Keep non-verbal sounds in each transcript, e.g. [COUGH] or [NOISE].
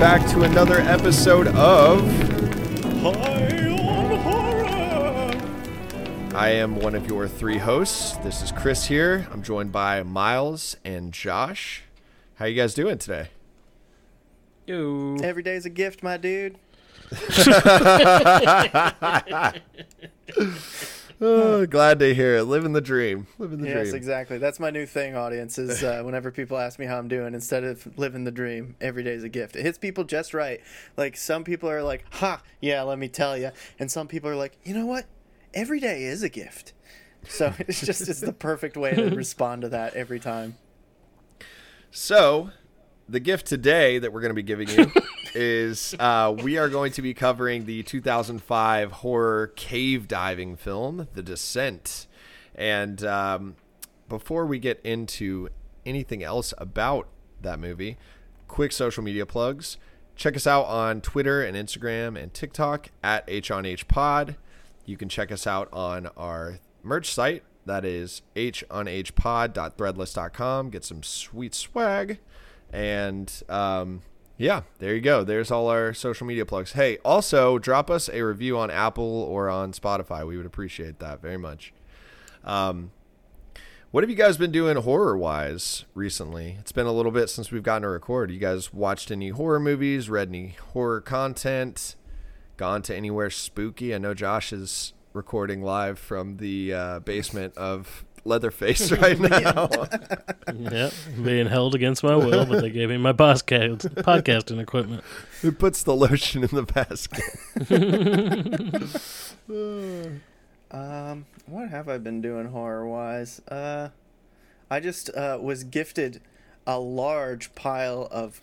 welcome back to another episode of High on horror. I am one of your three hosts. This is Chris here. I'm joined by Miles and Josh. How you guys doing today? Yo. Every day's a gift, my dude. [LAUGHS] [LAUGHS] Oh, glad to hear it. Living the dream. Living the Yes, dream. exactly. That's my new thing, audience. Is uh, [LAUGHS] whenever people ask me how I'm doing, instead of living the dream, every day is a gift. It hits people just right. Like some people are like, "Ha, yeah, let me tell you," and some people are like, "You know what? Every day is a gift." So [LAUGHS] it's just it's the perfect way to respond to that every time. So, the gift today that we're going to be giving you [LAUGHS] is uh, we are going to be covering the 2005 horror cave diving film, The Descent. And um, before we get into anything else about that movie, quick social media plugs. Check us out on Twitter and Instagram and TikTok at HONHPod. You can check us out on our merch site. That is honhpod.threadless.com. Get some sweet swag. And um, yeah, there you go. There's all our social media plugs. Hey, also drop us a review on Apple or on Spotify. We would appreciate that very much. Um, what have you guys been doing horror wise recently? It's been a little bit since we've gotten to record. You guys watched any horror movies, read any horror content, gone to anywhere spooky? I know Josh is recording live from the uh, basement of Leatherface [LAUGHS] right now. [LAUGHS] Yep, being held against my will, but they gave me my podcast podcasting equipment. [LAUGHS] Who puts the lotion in the basket? Um, what have I been doing horror wise? Uh, I just uh, was gifted a large pile of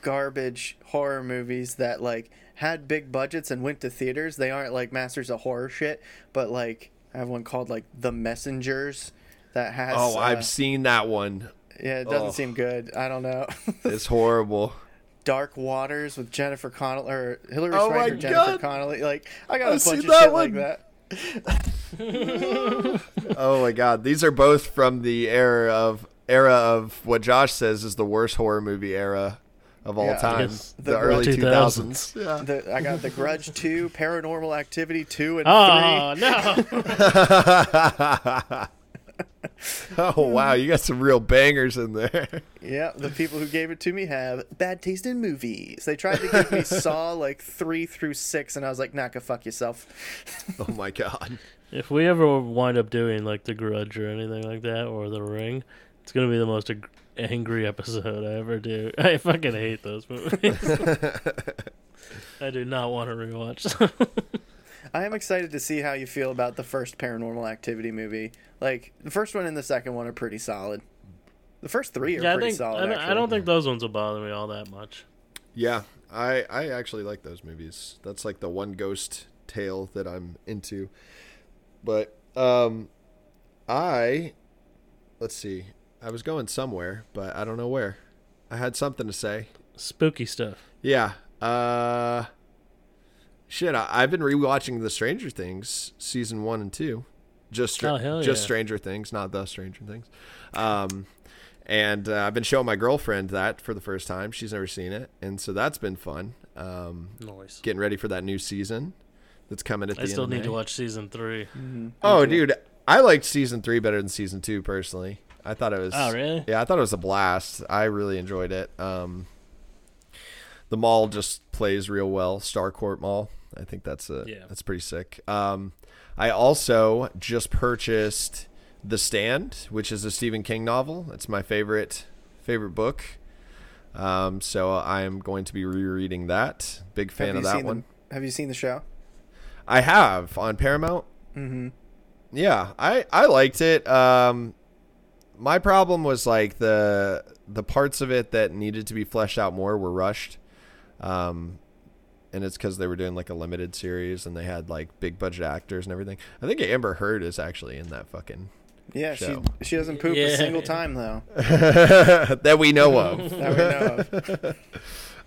garbage horror movies that like had big budgets and went to theaters. They aren't like masters of horror shit, but like I have one called like The Messengers that has. Oh, uh, I've seen that one. yeah, it doesn't oh. seem good. I don't know. [LAUGHS] It's horrible. Dark Waters with Jennifer Connelly or Hillary Oh Swank or Jennifer God. Connelly. Like I got I've a bunch of shit one. like that. [LAUGHS] Oh my god, these are both from the era of era of what Josh says is the worst horror movie era of all Yeah. time. The, The early 2000s. 2000s. Yeah. The, I got The Grudge 2, Paranormal Activity 2 and Oh no! [LAUGHS] oh wow, you got some real bangers in there. 3. Yeah, the people who gave it to me have bad taste in movies. They tried to give me [LAUGHS] Saw like 3 through 6, and I was like, nah, go fuck yourself. [LAUGHS] Oh my god. if we ever wind up doing like The Grudge or anything like that, or The Ring, it's gonna be the most ag- angry episode I ever do. [LAUGHS] I fucking hate those movies. [LAUGHS] I do not want to rewatch. I am excited to see how you feel about the first Paranormal Activity movie. Like, the first one and the second one are pretty solid. The first three are yeah, I pretty think solid, I, don't, I don't think those ones will bother me all that much. Yeah, I I actually like those movies. That's like the one ghost tale that I'm into. But um I let's see. I was going somewhere, but I don't know where. I had something to say. Spooky stuff. Yeah. Uh Shit, I, I've been rewatching the Stranger Things season 1 and 2. Just Stra- Oh, hell just yeah. Stranger Things, not the Stranger Things. Um and uh, I've been showing my girlfriend that for the first time. She's never seen it, and so that's been fun. Um, Noise. getting ready for that new season that's coming at the I still end of need to watch season three. Oh, dude, I liked season three better than season two personally. I thought it was. Oh, really? Yeah, I thought it was a blast. I really enjoyed it. Um, the mall just plays real well. Starcourt Mall. I think that's a Yeah. that's pretty sick. Um, I also just purchased The Stand, which is a Stephen King novel. It's my favorite favorite book. Um, so I am going to be rereading that. Big fan have of that one. The, have you seen the show? I have on Paramount. Mm-hmm. Yeah, I I liked it. Um, my problem was like the the parts of it that needed to be fleshed out more were rushed. Um, and it's because they were doing like a limited series and they had like big budget actors and everything. I think Amber Heard is actually in that fucking Yeah, show. she she doesn't poop a single time though. [LAUGHS] that we know of. [LAUGHS] That we know of.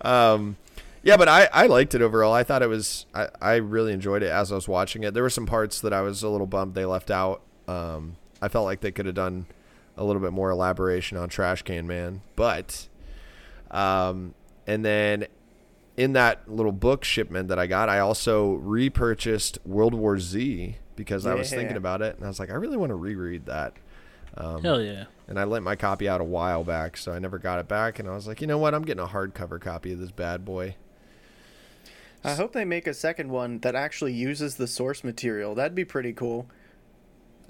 [LAUGHS] um, yeah, but I, I liked it overall. I thought it was I, I really enjoyed it as I was watching it. There were some parts that I was a little bummed they left out. Um, I felt like they could have done a little bit more elaboration on Trash Can Man, but um, and then in that little book shipment that I got, I also repurchased World War Z because I was thinking about it, and I was like, I really want to reread that. Um, Hell yeah. and I lent my copy out a while back, so I never got it back. And I was like, you know what? I'm getting a hardcover copy of this bad boy. I hope they make a second one that actually uses the source material. That'd be pretty cool.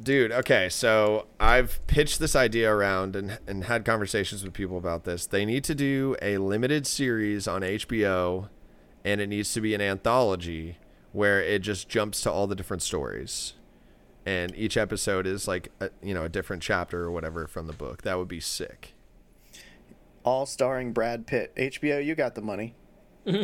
Dude, okay, so I've pitched this idea around and, and had conversations with people about this. They need to do a limited series on HBO, and it needs to be an anthology where it just jumps to all the different stories. And each episode is like, a, you know, a different chapter or whatever from the book. That would be sick. All starring Brad Pitt. HBO, you got the money. [LAUGHS]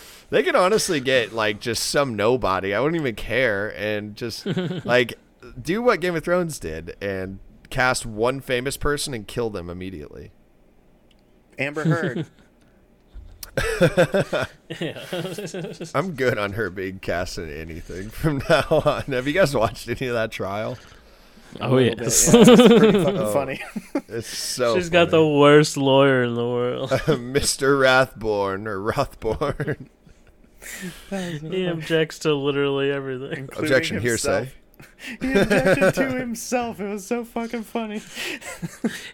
[LAUGHS] They could honestly get like just some nobody. I wouldn't even care and just [LAUGHS] like do what Game of Thrones did and cast one famous person and kill them immediately. Amber Heard. [LAUGHS] [LAUGHS] I'm good on her being cast in anything from now on. Have you guys watched any of that trial? oh yes. yeah, it's pretty fucking Oh. funny. It's so She's got the worst lawyer in the world. Mr. Rathborn or Rothborn. He objects to literally everything. [LAUGHS] Including Objection himself. hearsay. [LAUGHS] He objected to [LAUGHS] himself. It was so fucking funny.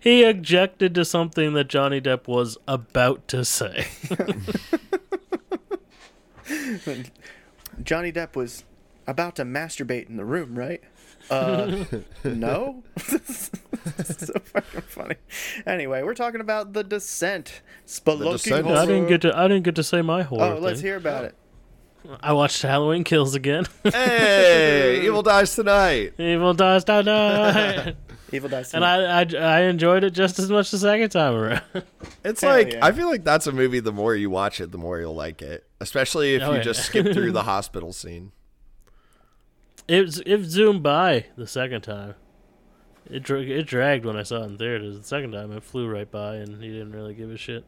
He objected to something that Johnny Depp was about to say. Johnny Depp was about to masturbate in the room, right? Uh, no. so fucking funny. Anyway, we're talking about the Descent. Spelunking Descent. horror. I didn't get to. I didn't get to say my horror. Oh, let's hear about it. I watched Halloween Kills again. [LAUGHS] Hey, Evil Dies Tonight. Evil dies tonight. [LAUGHS] Evil Dice. and I, I I enjoyed it just as much the second time around. It's Hell like yeah. I feel like that's a movie. The more you watch it, the more you'll like it. Especially if Oh, you yeah. just skip through the [LAUGHS] hospital scene. It it zoomed by the second time. It dra- it dragged when I saw it in theaters. The second time it flew right by, and he didn't really give a shit.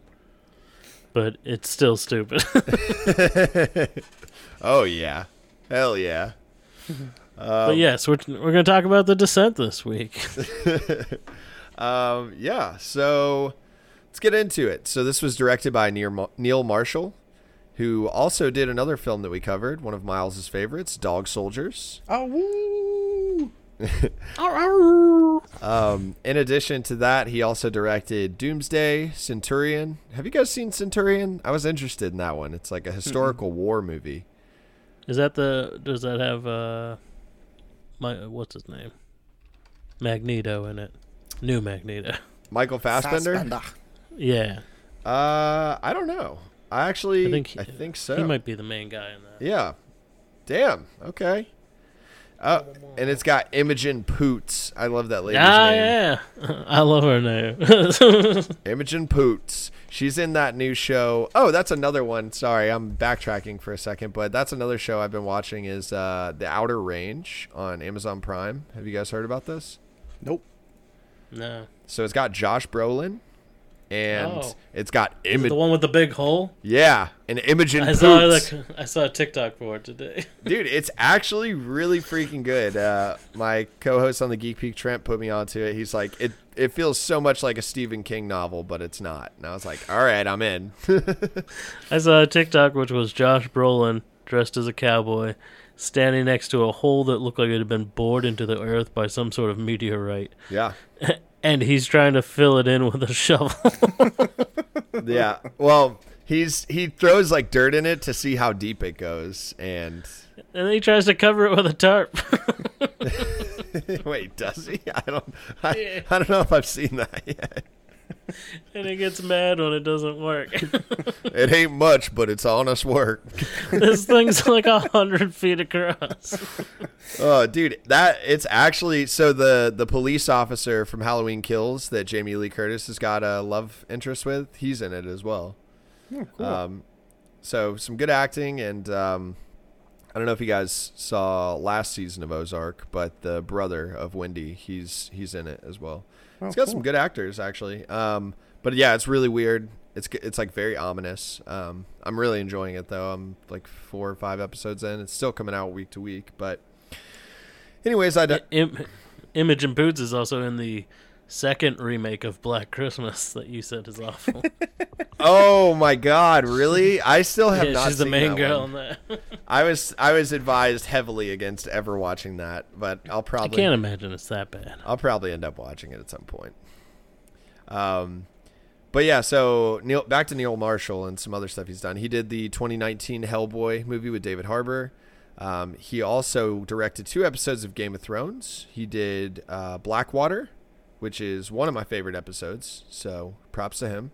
But it's still stupid. [LAUGHS] Oh yeah, hell yeah. but yes, we're we're gonna talk about the Descent this week. [LAUGHS] [LAUGHS] Um, yeah. So let's get into it. So this was directed by Neil Neil Marshall, who also did another film that we covered, one of Miles's favorites, Dog Soldiers. oh, woo! Um, in addition to that, he also directed Doomsday, Centurion. Have you guys seen Centurion? I was interested in that one. It's like a historical war movie. Is that the? Does that have uh, my what's his name? Magneto in it. New Magneto. Michael Fassbender. Fassbender. Yeah, Uh, I don't know. I actually, I I think think, so. he might be the main guy in that. Yeah. Damn. Okay. Uh, and it's got Imogen Poots. I love that lady's Ah, name. yeah. [LAUGHS] I love her name. [LAUGHS] Imogen Poots. She's in that new show. Oh, that's another one. Sorry, I'm backtracking for a second, but that's another show I've been watching is uh, The Outer Range on Amazon Prime. Have you guys heard about this? Nope. no, So it's got Josh Brolin and Oh. it's got Imogen. it the one with the big hole. Yeah, and Imogen I saw like I saw a TikTok for it today. [LAUGHS] Dude, it's actually really freaking good. Uh, my co-host on the Geek Peak, Trent, put me onto it. He's like, it it feels so much like a Stephen King novel, but it's not. And I was like, all right, I'm in. [LAUGHS] I saw a TikTok which was Josh Brolin dressed as a cowboy, standing next to a hole that looked like it had been bored into the earth by some sort of meteorite, yeah, [LAUGHS] and he's trying to fill it in with a shovel. [LAUGHS] yeah. Well, he's he throws like dirt in it to see how deep it goes, and and then he tries to cover it with a tarp. [LAUGHS] wait, does he? I don't. I, I don't know if I've seen that [LAUGHS] yet. [LAUGHS] and it gets mad when it doesn't work. [LAUGHS] It ain't much, but it's honest work. [LAUGHS] this thing's like a hundred feet across. Oh, dude, that it's actually so the the police officer from Halloween Kills that Jamie Lee Curtis has got a love interest with. He's in it as well. Um, so some good acting, and um, I don't know if you guys saw last season of Ozark, but the brother of Wendy, he's he's in it as well. Oh, it's got cool. some good actors actually. Um, but yeah, it's really weird. It's it's like very ominous. Um, I'm really enjoying it though. I'm like four or five episodes in. It's still coming out week to week, but anyways, I d- Im- and Poots is also in the second remake of Black Christmas [LAUGHS] that you said is awful. [LAUGHS] Oh my God! Really? I still have yeah, not. she's the main girl one. in that. [LAUGHS] I was I was advised heavily against ever watching that, but I'll I probably can't imagine it's that bad. I'll probably end up watching it at some point. Um, but yeah, so Neil back to Neil Marshall and some other stuff he's done. He did the 2019 Hellboy movie with David Harbour. Um, he also directed two episodes of Game of Thrones. He did uh, Blackwater, which is one of my favorite episodes. So props to him.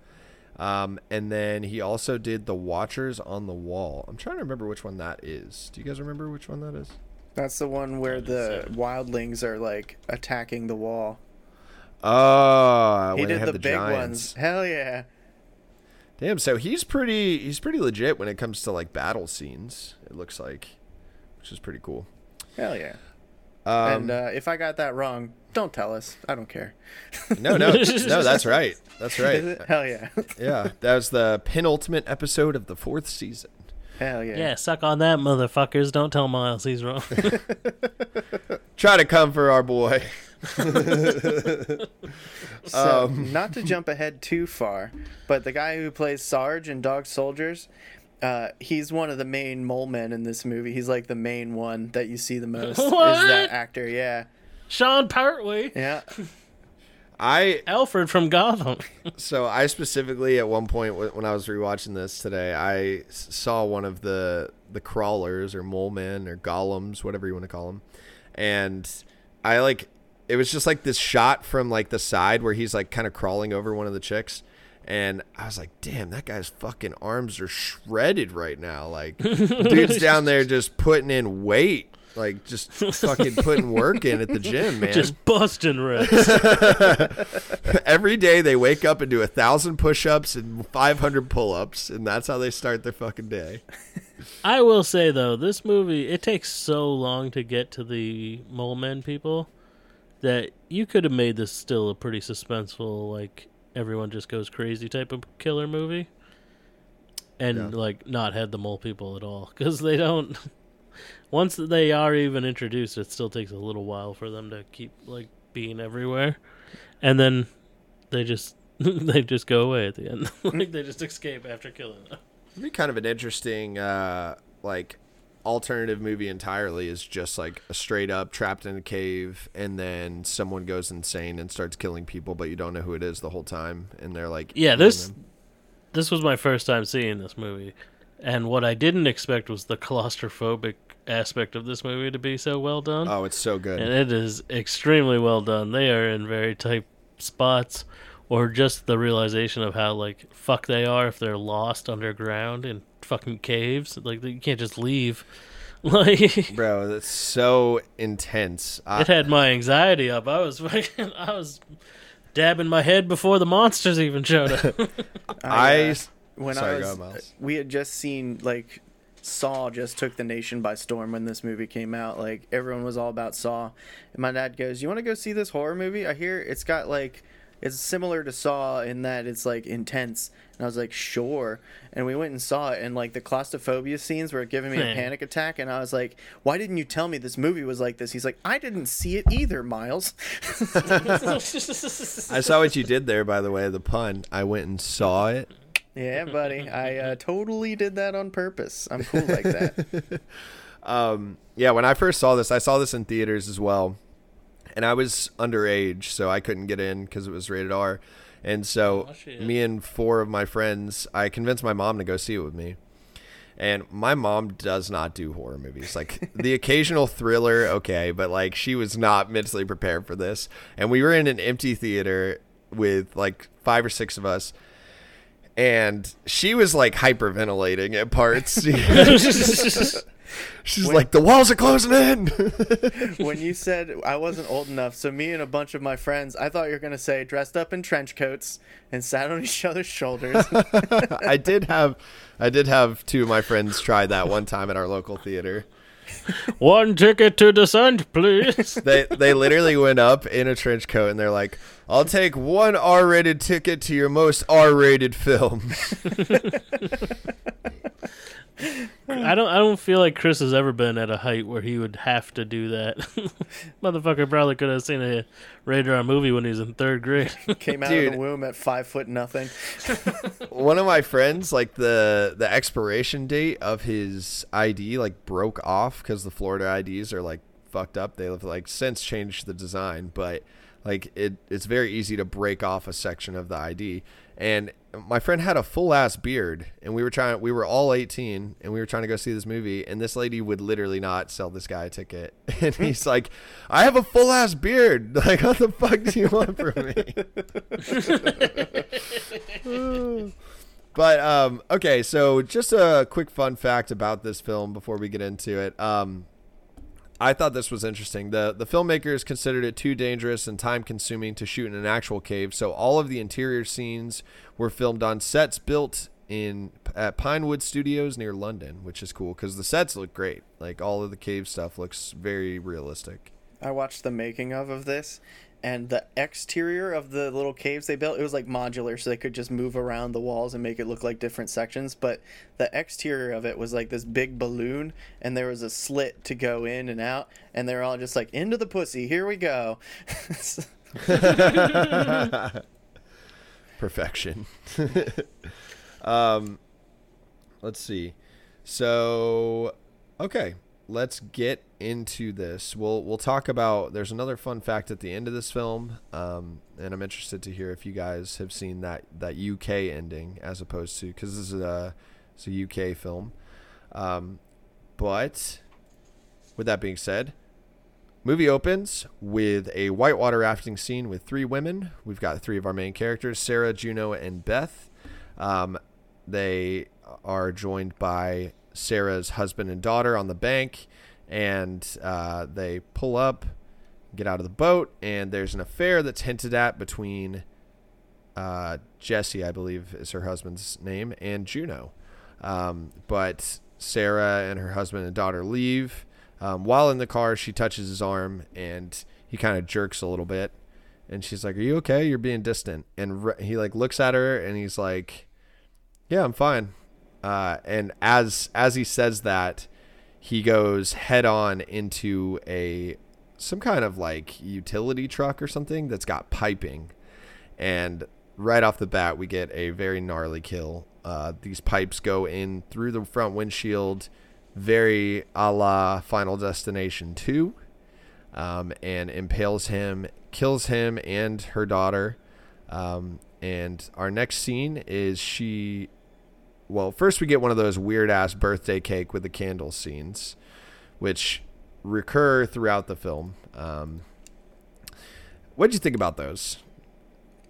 Um, and then he also did The Watchers on the Wall. I'm trying to remember which one that is. Do you guys remember which one that is? That's the one where the Seven. wildlings are like attacking the wall. Oh, he when they did have the, the, big giants. ones. Hell yeah. Damn, so he's pretty he's pretty legit when it comes to like battle scenes. It looks like, which is pretty cool. Hell yeah. Um, and uh, if I got that wrong, don't tell us. I don't care. no, no, [LAUGHS] no, that's right. That's right. Hell yeah. [LAUGHS] Yeah, that was the penultimate episode of the fourth season. Hell yeah. Yeah. suck on that, motherfuckers. Don't tell Miles he's wrong. [LAUGHS] Try to come for our boy. So, Um, not to jump ahead too far, but the guy who plays Sarge in Dog Soldiers, uh, he's one of the main mole men in this movie. He's like the main one that you see the most. Is that actor? Yeah, Sean Pertwee, yeah. [LAUGHS] I Alfred from Gotham. [LAUGHS] so I specifically at one point when I was rewatching this today, I saw one of the the crawlers or mole men or golems, whatever you want to call them, and I like it was just like this shot from like the side where he's like kind of crawling over one of the chicks. And I was like, damn, that guy's fucking arms are shredded right now. Like, [LAUGHS] dude's down there just putting in weight, like just fucking putting work in at the gym, man. Just busting rips. [LAUGHS] Every day they wake up and do a thousand push-ups and 500 pull-ups, and that's how they start their fucking day. I will say though, this movie it takes so long to get to the mole men people that you could have made this still a pretty suspenseful, like everyone just goes crazy type of killer movie, and Yeah. like not had the mole people at all because they don't. [LAUGHS] Once they are even introduced, it still takes a little while for them to keep like being everywhere, and then they just [LAUGHS] they just go away at the end. [LAUGHS] like they just escape after killing them. It'd be kind of an interesting, uh, like, alternative movie entirely is just like a straight up trapped in a cave, and then someone goes insane and starts killing people, but you don't know who it is the whole time, and they're like, Yeah, this them. this was my first time seeing this movie, and what I didn't expect was the claustrophobic aspect of this movie to be so well done. Oh, it's so good. and it is extremely well done. They are in very tight spots, or just the realization of how like fuck they are if they're lost underground in fucking caves. Like you can't just leave. [LAUGHS] Like Bro, that's so intense. I, it had my anxiety up. I was [LAUGHS] fucking, I was dabbing my head before the monsters even showed up. [LAUGHS] I, uh, when Sorry, I was, ahead, Miles. Uh, we had just seen like Saw just took the nation by storm when this movie came out. Like everyone was all about Saw, and my dad goes, "You want to go see this horror movie? I hear it's got like." It's similar to Saw in that it's like intense, and I was like, "Sure." And we went and saw it, and like the claustrophobia scenes were giving me a [LAUGHS] panic attack, and I was like, "Why didn't you tell me this movie was like this?" He's like, "I didn't see it either, Miles." [LAUGHS] [LAUGHS] I saw what you did there, by the way, the pun. I went and saw it. Yeah, [LAUGHS] buddy, I uh, totally did that on purpose. I'm cool like that. [LAUGHS] Um, yeah, when I first saw this, I saw this in theaters as well, and I was underage, so I couldn't get in because it was rated R. And so, Oh, me and four of my friends, I convinced my mom to go see it with me. And my mom does not do horror movies. Like the [LAUGHS] occasional thriller, okay, but like she was not mentally prepared for this. And we were in an empty theater with like five or six of us. And she was like hyperventilating at parts. [LAUGHS] [LAUGHS] She's like, the walls are closing in. [LAUGHS] when you said I wasn't old enough, so me and a bunch of my friends, I thought you were gonna say dressed up in trench coats and sat on each other's shoulders. I did have, I did have two of my friends try that one time at our local theater. [LAUGHS] One ticket to descent, please. They they literally went up in a trench coat and they're like, "I'll take one R-rated ticket to your most R-rated film." [LAUGHS] [LAUGHS] I don't. I don't feel like Chris has ever been at a height where he would have to do that. [LAUGHS] Motherfucker probably could have seen a radar movie when he was in third grade. [LAUGHS] Came out of the womb at five foot nothing. One of my friends, like the the expiration date of his ID, like broke off because the Florida IDs are like fucked up. They have like since changed the design, but like it it's very easy to break off a section of the ID. And my friend had a full ass beard, and we were trying. We were all eighteen, and we were trying to go see this movie. And this lady would literally not sell this guy a ticket. [LAUGHS] And he's like, "I have a full ass beard. [LAUGHS] Like, what the fuck do you want from me?" [LAUGHS] But um, okay, so just a quick fun fact about this film before we get into it. Um, I thought this was interesting. the The filmmakers considered it too dangerous and time consuming to shoot in an actual cave, so all of the interior scenes were filmed on sets built in at Pinewood Studios near London, which is cool because the sets look great. Like all of the cave stuff looks very realistic. I watched the making of of this, and the exterior of the little caves they built, it was like modular, so they could just move around the walls and make it look like different sections. But the exterior of it was like this big balloon, and there was a slit to go in and out, and they're all just like into the pussy. Here we go. [LAUGHS] Perfection. [LAUGHS] um, let's see. So, okay, let's get into this. We'll we'll talk about. There's another fun fact at the end of this film, um, and I'm interested to hear if you guys have seen that that UK ending as opposed to because this is a it's a UK film. Um, but with that being said, Movie opens with a whitewater rafting scene with three women. We've got three of our main characters Sarah, Juno, and Beth. Um, they are joined by Sarah's husband and daughter on the bank, and uh, they pull up, get out of the boat, and there's an affair that's hinted at between uh, Jesse, I believe is her husband's name, and Juno. Um, but Sarah and her husband and daughter leave. Um, while in the car, she touches his arm and he kind of jerks a little bit. And she's like, "Are you okay? You're being distant." And re- he like looks at her and he's like, "Yeah, I'm fine." Uh, and as as he says that, he goes head on into a some kind of like utility truck or something that's got piping. And right off the bat, we get a very gnarly kill. Uh, these pipes go in through the front windshield, very a la Final Destination 2, um, and impales him, kills him and her daughter. Um, and our next scene is she. Well, first we get one of those weird ass birthday cake with the candle scenes, which recur throughout the film. Um, what did you think about those?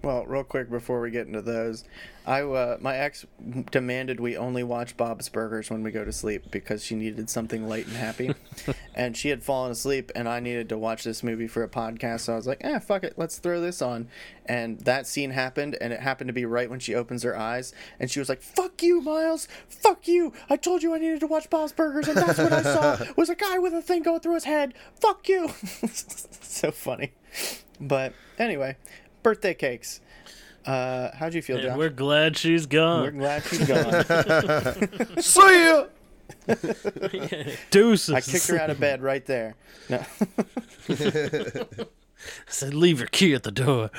Well, real quick before we get into those, I uh, my ex demanded we only watch Bob's Burgers when we go to sleep because she needed something light and happy, [LAUGHS] and she had fallen asleep, and I needed to watch this movie for a podcast. So I was like, "Eh, fuck it, let's throw this on." And that scene happened, and it happened to be right when she opens her eyes, and she was like, "Fuck you, Miles! Fuck you! I told you I needed to watch Bob's Burgers, and that's what I saw [LAUGHS] was a guy with a thing going through his head. Fuck you!" [LAUGHS] so funny, but anyway birthday cakes. Uh, how'd you feel, And Josh? we're glad she's We're glad she's gone. [LAUGHS] See ya! [LAUGHS] Deuces. I kicked her out of bed right there. No. [LAUGHS] I said, leave your key at the door.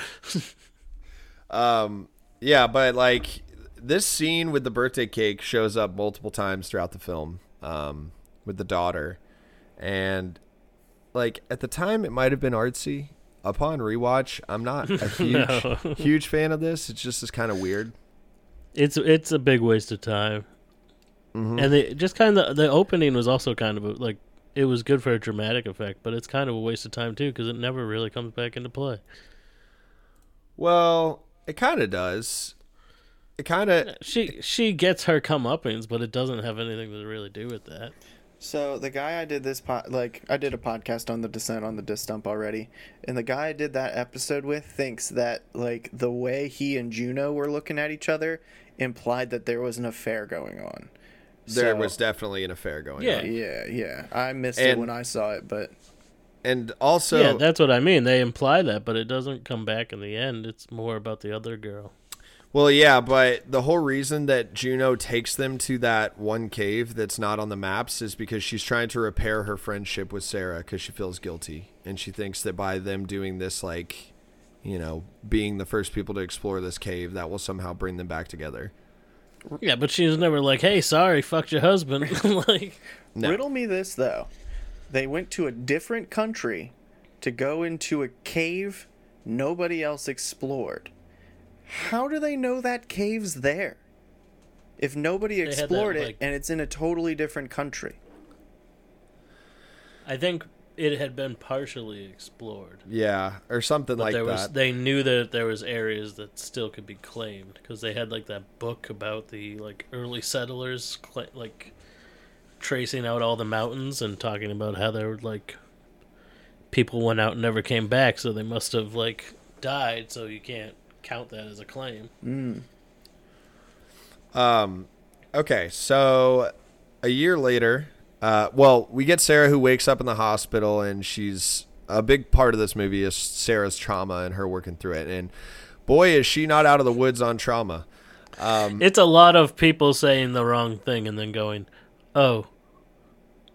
Um, yeah, but like this scene with the birthday cake shows up multiple times throughout the film um, with the daughter, and like at the time it might have been artsy. Upon rewatch, I'm not a [LAUGHS] huge No. huge fan of this. It's just this kind of weird. It's it's a big waste of time, Mhm. and they just kind of the opening was also kind of a, like it was good for a dramatic effect, but it's kind of a waste of time too because it never really comes back into play. Well, it kind of does. It kind of She she gets her comeuppance, but it doesn't have anything to really do with that. So the guy I did this pod, like I did a podcast on the descent on the disc dump already, and the guy I did that episode with thinks that like the way he and Juno were looking at each other implied that there was an affair going on. there So- was definitely an affair going Yeah. on, Yeah, yeah. yeah. I missed it when I saw it, but and also yeah, that's what I mean. They imply that, but it doesn't come back in the end. It's more about the other girl. Well, yeah, but the whole reason that Juno takes them to that one cave that's not on the maps is because she's trying to repair her friendship with Sarah because she feels guilty. And she thinks that by them doing this, like, you know, being the first people to explore this cave, that will somehow bring them back together. Yeah, but she was never like, "Hey, sorry, fucked your husband." [LAUGHS] like, No. Riddle me this though. They went to a different country to go into a cave nobody else explored. How do they know that cave's there? If nobody had that, explored it like- and it's in a totally different country. I think it had been partially explored. Yeah, or something But like there that. was they knew that there was areas that still could be claimed because they had like that book about the like early settlers cla like tracing out all the mountains and talking about how there were like people went out and never came back so they must have like died so you can't count that as a claim. Mm. Um, okay, so a year later, uh, well, we get Sarah who wakes up in the hospital, and she's a big part of this movie is Sarah's trauma and her working through it. And boy, is she not out of the woods on trauma. Um, It's a lot of people saying the wrong thing and then going, "Oh,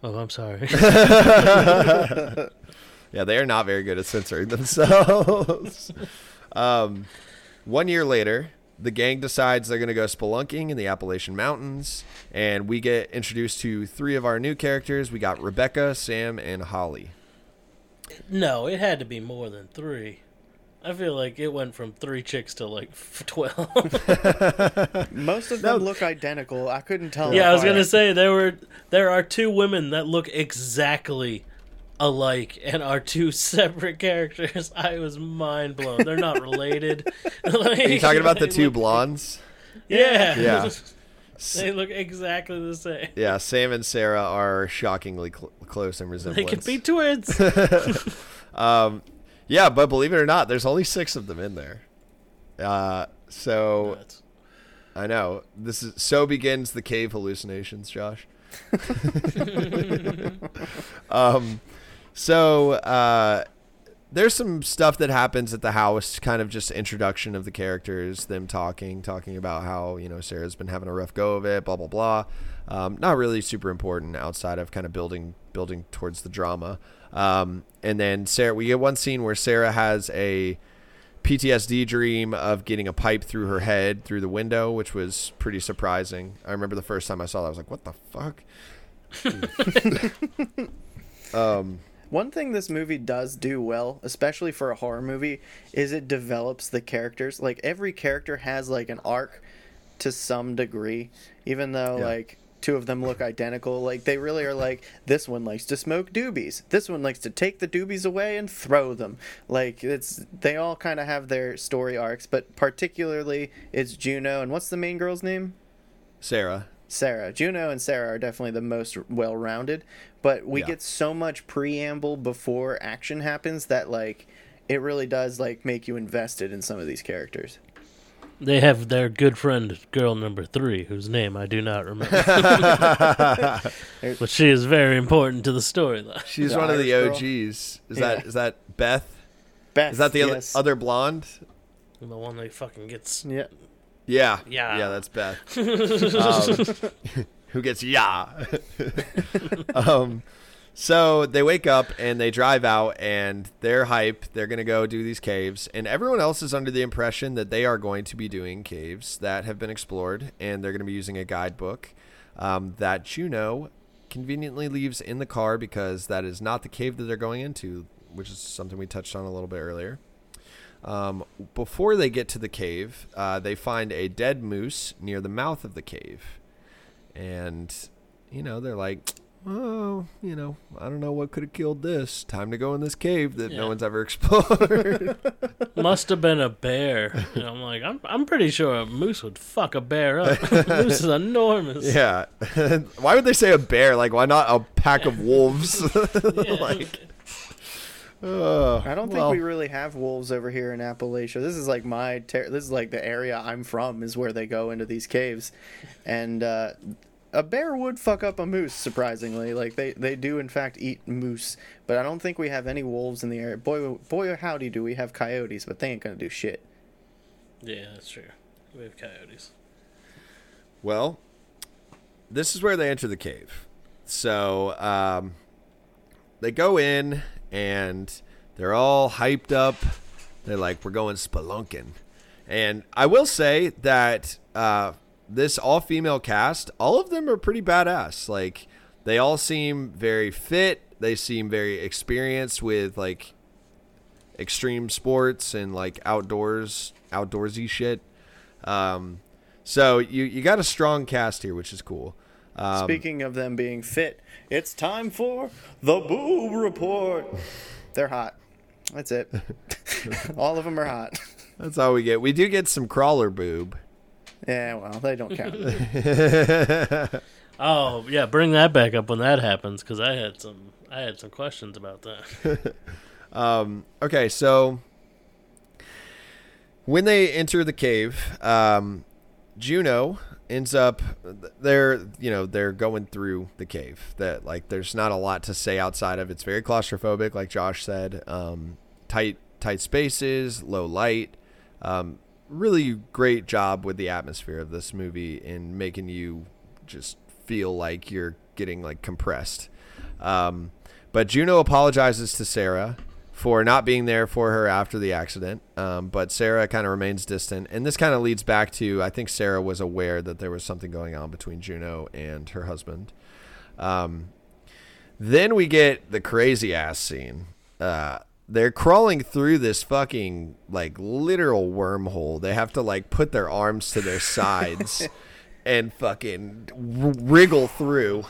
oh, I'm sorry." [LAUGHS] yeah, they are not very good at censoring themselves. [LAUGHS] um, one year later, the gang decides they're going to go spelunking in the Appalachian Mountains, and we get introduced to three of our new characters. We got Rebecca, Sam, and Holly. no, it had to be more than three. I feel like it went from three chicks to like [LAUGHS] twelve. [LAUGHS] Most of No. them look identical. I couldn't tell. yeah, I was gonna say there were there are two women that look exactly alike and are two [LAUGHS] separate characters. [LAUGHS] I was mind blown. They're not related. [LAUGHS] Are you talking about the two blondes? blondes? Yeah. Yeah. they look exactly the same. Yeah, Sam and Sarah are shockingly cl- close in resemblance. They could be twins. um, yeah, but believe it or not, there's only six of them in there. Uh, so Nuts. I know this is so begins the cave hallucinations, Josh. um, so uh, there's some stuff that happens at the house, kind of just introduction of the characters, them talking, talking about how you know Sarah's been having a rough go of it, blah blah blah. Um, not really super important outside of kind of building building towards the drama. Um, and then Sarah, we get one scene where Sarah has a PTSD dream of getting a pipe through her head through the window, which was pretty surprising. I remember the first time I saw that, I was like, "What the fuck?" [LAUGHS] [LAUGHS] um, One thing this movie does do well, especially for a horror movie, is it develops the characters. Like every character has like an arc to some degree, even though Yeah. like two of them look identical. Like they really are like this one likes to smoke doobies. This one likes to take the doobies away and throw them. Like it's they all kind of have their story arcs, but particularly it's Juno and what's the main girl's name? Sarah. Sarah. Juno and Sarah are definitely the most well rounded, but we Yeah. get so much preamble before action happens that like it really does like make you invested in some of these characters. They have their good friend, girl number three, whose name I do not remember. [LAUGHS] but she is very important to the storyline. She's The one of the Irish girl? OGs. Is Yeah. that is that Beth? Beth, Is that the yes. other, other blonde? The one that fucking gets. Yeah. Yeah. Yeah. Yeah, that's Beth. [LAUGHS] um, who gets yeah. [LAUGHS] um, so they wake up and they drive out and they're hype. They're going to go do these caves. And everyone else is under the impression that they are going to be doing caves that have been explored and they're going to be using a guidebook um, that Juno conveniently leaves in the car because that is not the cave that they're going into, which is something we touched on a little bit earlier. Um, before they get to the cave, uh, they find a dead moose near the mouth of the cave. And, you know, they're like, oh, you know, I don't know what could have killed this. Time to go in this cave that Yeah. no one's ever [LAUGHS] explored. [LAUGHS] Must have been a bear. And I'm like, I'm, I'm pretty sure a moose would fuck a bear up. [LAUGHS] moose is enormous. yeah. why would they say a bear? Like, why not a pack of wolves? Like, uh, I don't think well, we really have wolves over here in Appalachia. This is like my ter- this is like the area I'm from is where they go into these caves, and uh, a bear would fuck up a moose. Surprisingly, like they they do in fact eat moose, but I don't think we have any wolves in the area. Boy, boy, howdy, do we have coyotes? But they ain't gonna do shit. Yeah, that's true. We have coyotes. Well, this is where they enter the cave. So um, they go in and they're all hyped up. They're like, we're going spelunking. And I will say that uh, this all female cast, all of them are pretty badass. Like, they all seem very fit. They seem very experienced with like extreme sports and like outdoors, outdoorsy shit. Um, so you you got a strong cast here, which is cool. Um, Speaking of them being fit, it's time for the boob report. [LAUGHS] They're hot. That's it. [LAUGHS] All of them are hot. that's all we get. We do get some crawler boob. Yeah, well, they don't count. [LAUGHS] Oh yeah, bring that back up when that happens because I had some I had some questions about that. [LAUGHS] Um, okay, so when they enter the cave, um, Juno ends up they're you know they're going through the cave that like there's not a lot to say outside of it's very claustrophobic like josh said um, tight tight spaces low light um, really great job with the atmosphere of this movie in making you just feel like you're getting like compressed um, but juno apologizes to sarah for not being there for her after the accident. Um, but Sarah kind of remains distant. And this kind of leads back to I think Sarah was aware that there was something going on between Juno and her husband. Um, then we get the crazy ass scene. Uh, they're crawling through this fucking like literal wormhole. They have to like put their arms to their sides [LAUGHS] and fucking wriggle through.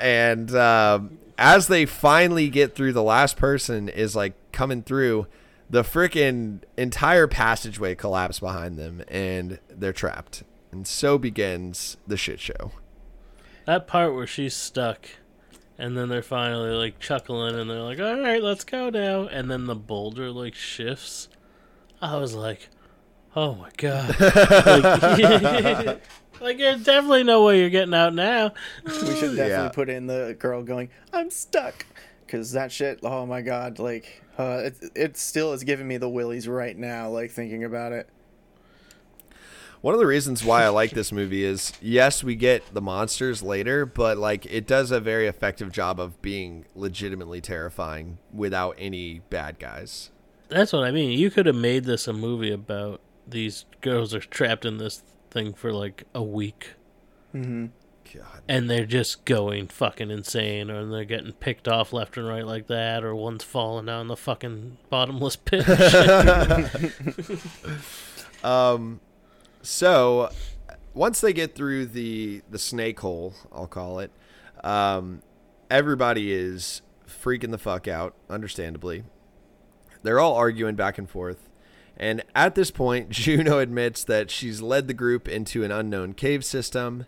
And um, as they finally get through, the last person is like coming through. The freaking entire passageway collapsed behind them, and they're trapped. And so begins the shit show. that part where she's stuck, and then they're finally like chuckling, and they're like, "All right, let's go now." And then the boulder like shifts. I was like, "Oh my god!" [LAUGHS] like, [LAUGHS] like, there's definitely no way you're getting out now. We should definitely Yeah. put in the girl going, "I'm stuck," because that shit. Oh my god, like uh, it, it still is giving me the willies right now, like thinking about it. One of the reasons why I like this movie is yes, we get the monsters later, but like it does a very effective job of being legitimately terrifying without any bad guys. That's what I mean. You could have made this a movie about these girls are trapped in this thing for like a week. Mm-hmm. God. and they're just going fucking insane, or they're getting picked off left and right like that, or one's falling down the fucking bottomless pit. [LAUGHS] Um, so once they get through the the snake hole, I'll call it, um, everybody is freaking the fuck out. Understandably, they're all arguing back and forth. And at this point, [LAUGHS] Juno admits that she's led the group into an unknown cave system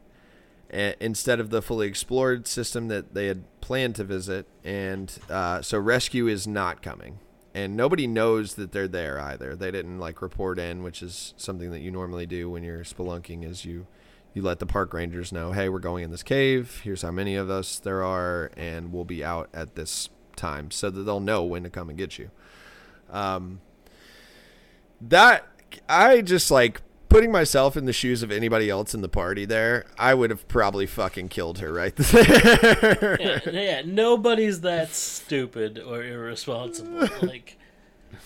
instead of the fully explored system that they had planned to visit. And uh, so rescue is not coming. And nobody knows that they're there either. They didn't like report in, which is something that you normally do when you're spelunking is you you let the park rangers know, "Hey, we're going in this cave. Here's how many of us there are and we'll be out at this time so that they'll know when to come and get you." Um that I just like putting myself in the shoes of anybody else in the party there, I would have probably fucking killed her right [LAUGHS] there. yeah, yeah, nobody's that stupid or irresponsible. [LAUGHS] Like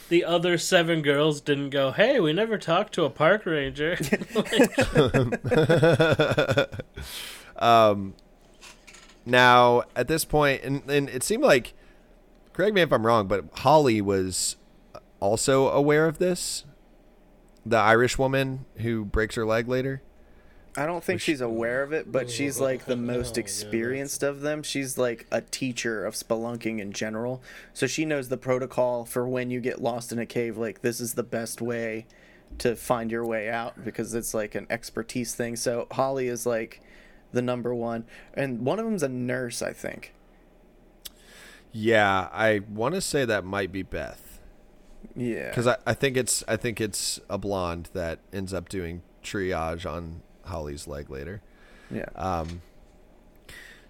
the other seven girls didn't go, "Hey, we never talked to a park ranger." [LAUGHS] um, now at this point, and, and it seemed like, correct me if I'm wrong, but Holly was also aware of this. The Irish woman who breaks her leg later. I don't think she's aware of it, but oh, she's like the oh, most Oh, yeah, experienced of them. She's like a teacher of spelunking in general. So she knows the protocol for when you get lost in a cave. Like, this is the best way to find your way out because it's like an expertise thing. So Holly is like the number one. And one of them's a nurse, I think. Yeah, I want to say that might be Beth. Yeah. because I, I think it's I think it's a blonde that ends up doing triage on Holly's leg later. Yeah. Um,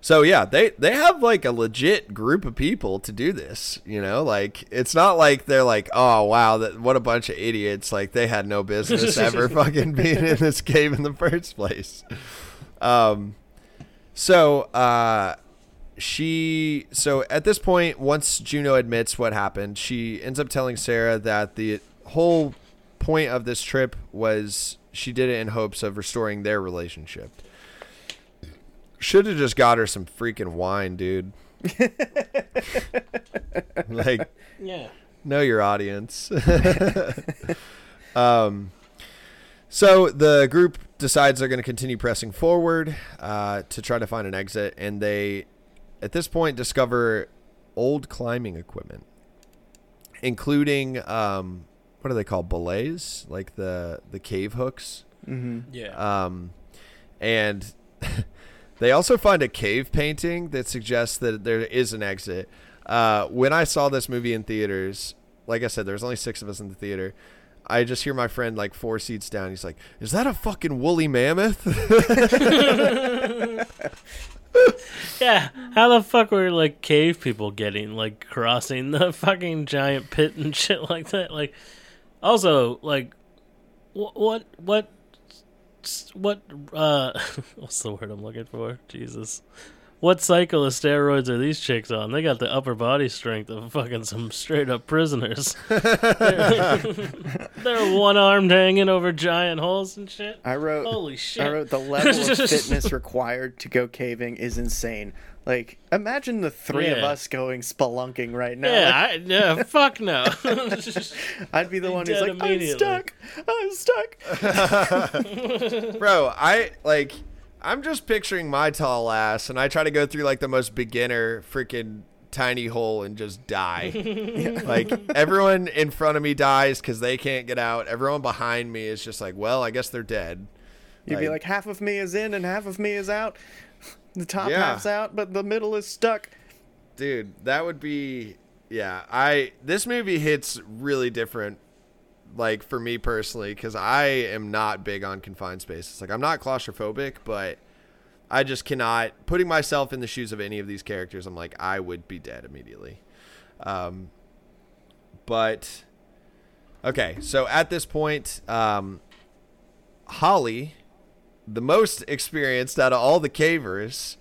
so yeah, they they have like a legit group of people to do this. You know, like it's not like they're like, oh wow, that what a bunch of idiots. Like they had no business [LAUGHS] ever fucking being in this game in the first place. Um, so uh, she so at this point, once Juno admits what happened, she ends up telling Sarah that the whole point of this trip was she did it in hopes of restoring their relationship. Should have just got her some freaking wine, dude. [LAUGHS] like, Yeah. know your audience. [LAUGHS] um, so the group decides they're going to continue pressing forward uh, to try to find an exit, and they, at this point, discover old climbing equipment, including um, what are they called? Belays, like the the cave hooks. hmm Yeah. Um, and [LAUGHS] they also find a cave painting that suggests that there is an exit. Uh, when I saw this movie in theaters, like I said, there was only six of us in the theater. I just hear my friend like four seats down. He's like, "Is that a fucking woolly mammoth?" [LAUGHS] [LAUGHS] [LAUGHS] yeah. How the fuck were like cave people getting like crossing the fucking giant pit and [LAUGHS] shit like that? Like, also like, what what what what uh, [LAUGHS] what's the word I'm looking for? Jesus. What cycle of steroids are these chicks on? They got the upper body strength of fucking some straight up prisoners. [LAUGHS] [LAUGHS] they're, they're one armed hanging over giant holes and shit. I wrote. Holy shit. I wrote the level of [LAUGHS] fitness required to go caving is insane. Like, imagine the three of us going spelunking right now. Yeah, I, yeah, fuck no. I'd be the one who's like, I'm stuck. I'm stuck. Bro, I like I'm just picturing my tall ass and I try to go through like the most beginner freaking tiny hole and just die. [LAUGHS] like everyone in front of me dies cuz they can't get out. Everyone behind me is just like, well, I guess they're dead. You'd be Like- like, half of me is in and half of me is out. [LAUGHS] The top Yeah. half's out, but the middle is stuck. Dude, that would be yeah, I this movie hits really different like for me personally cuz I am not big on confined spaces. Like I'm not claustrophobic, but I just cannot putting myself in the shoes of any of these characters. I'm like I would be dead immediately. Um but okay, so at this point um Holly the most experienced out of all the cavers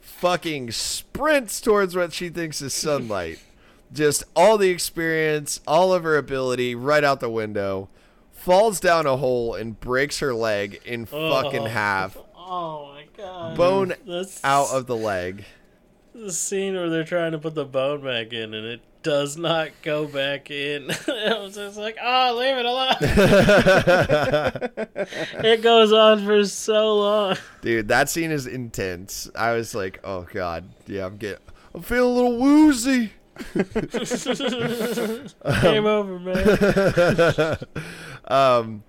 fucking sprints towards what she thinks is sunlight. [LAUGHS] Just all the experience, all of her ability right out the window. Falls down a hole and breaks her leg in fucking Oh. half. [LAUGHS] oh my god. Bone That's out of the leg. the scene where they're trying to put the bone back in and it does not go back in. [LAUGHS] I was just like, oh, leave it alone. [LAUGHS] it goes on for so long. Dude, that scene is intense. I was like, oh god, yeah, I'm getting, I'm feeling a little woozy. [LAUGHS] Game over, man. [LAUGHS] um,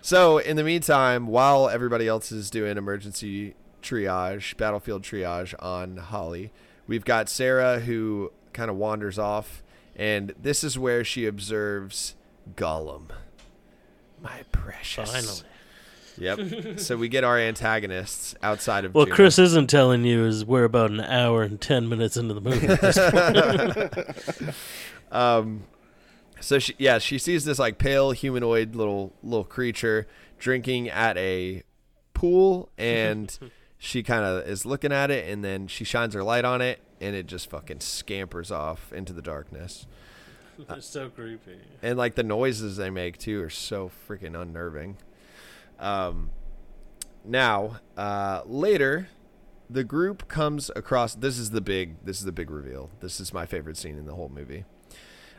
so in the meantime, while everybody else is doing emergency triage, battlefield triage on Holly, we've got Sarah who kind of wanders off, and this is where she observes Gollum, my precious. Finally. Yep. [LAUGHS] so we get our antagonists outside of. What Juno. Chris isn't telling you is we're about an hour and ten minutes into the movie. at this [LAUGHS] point. Um, so she, yeah, she sees this like pale humanoid little little creature drinking at a pool, and [LAUGHS] she kind of is looking at it, and then she shines her light on it, and it just fucking scampers off into the darkness. They're so creepy. And like the noises they make too are so freaking unnerving. Um, now, uh, later, the group comes across. This is the big. This is the big reveal. This is my favorite scene in the whole movie.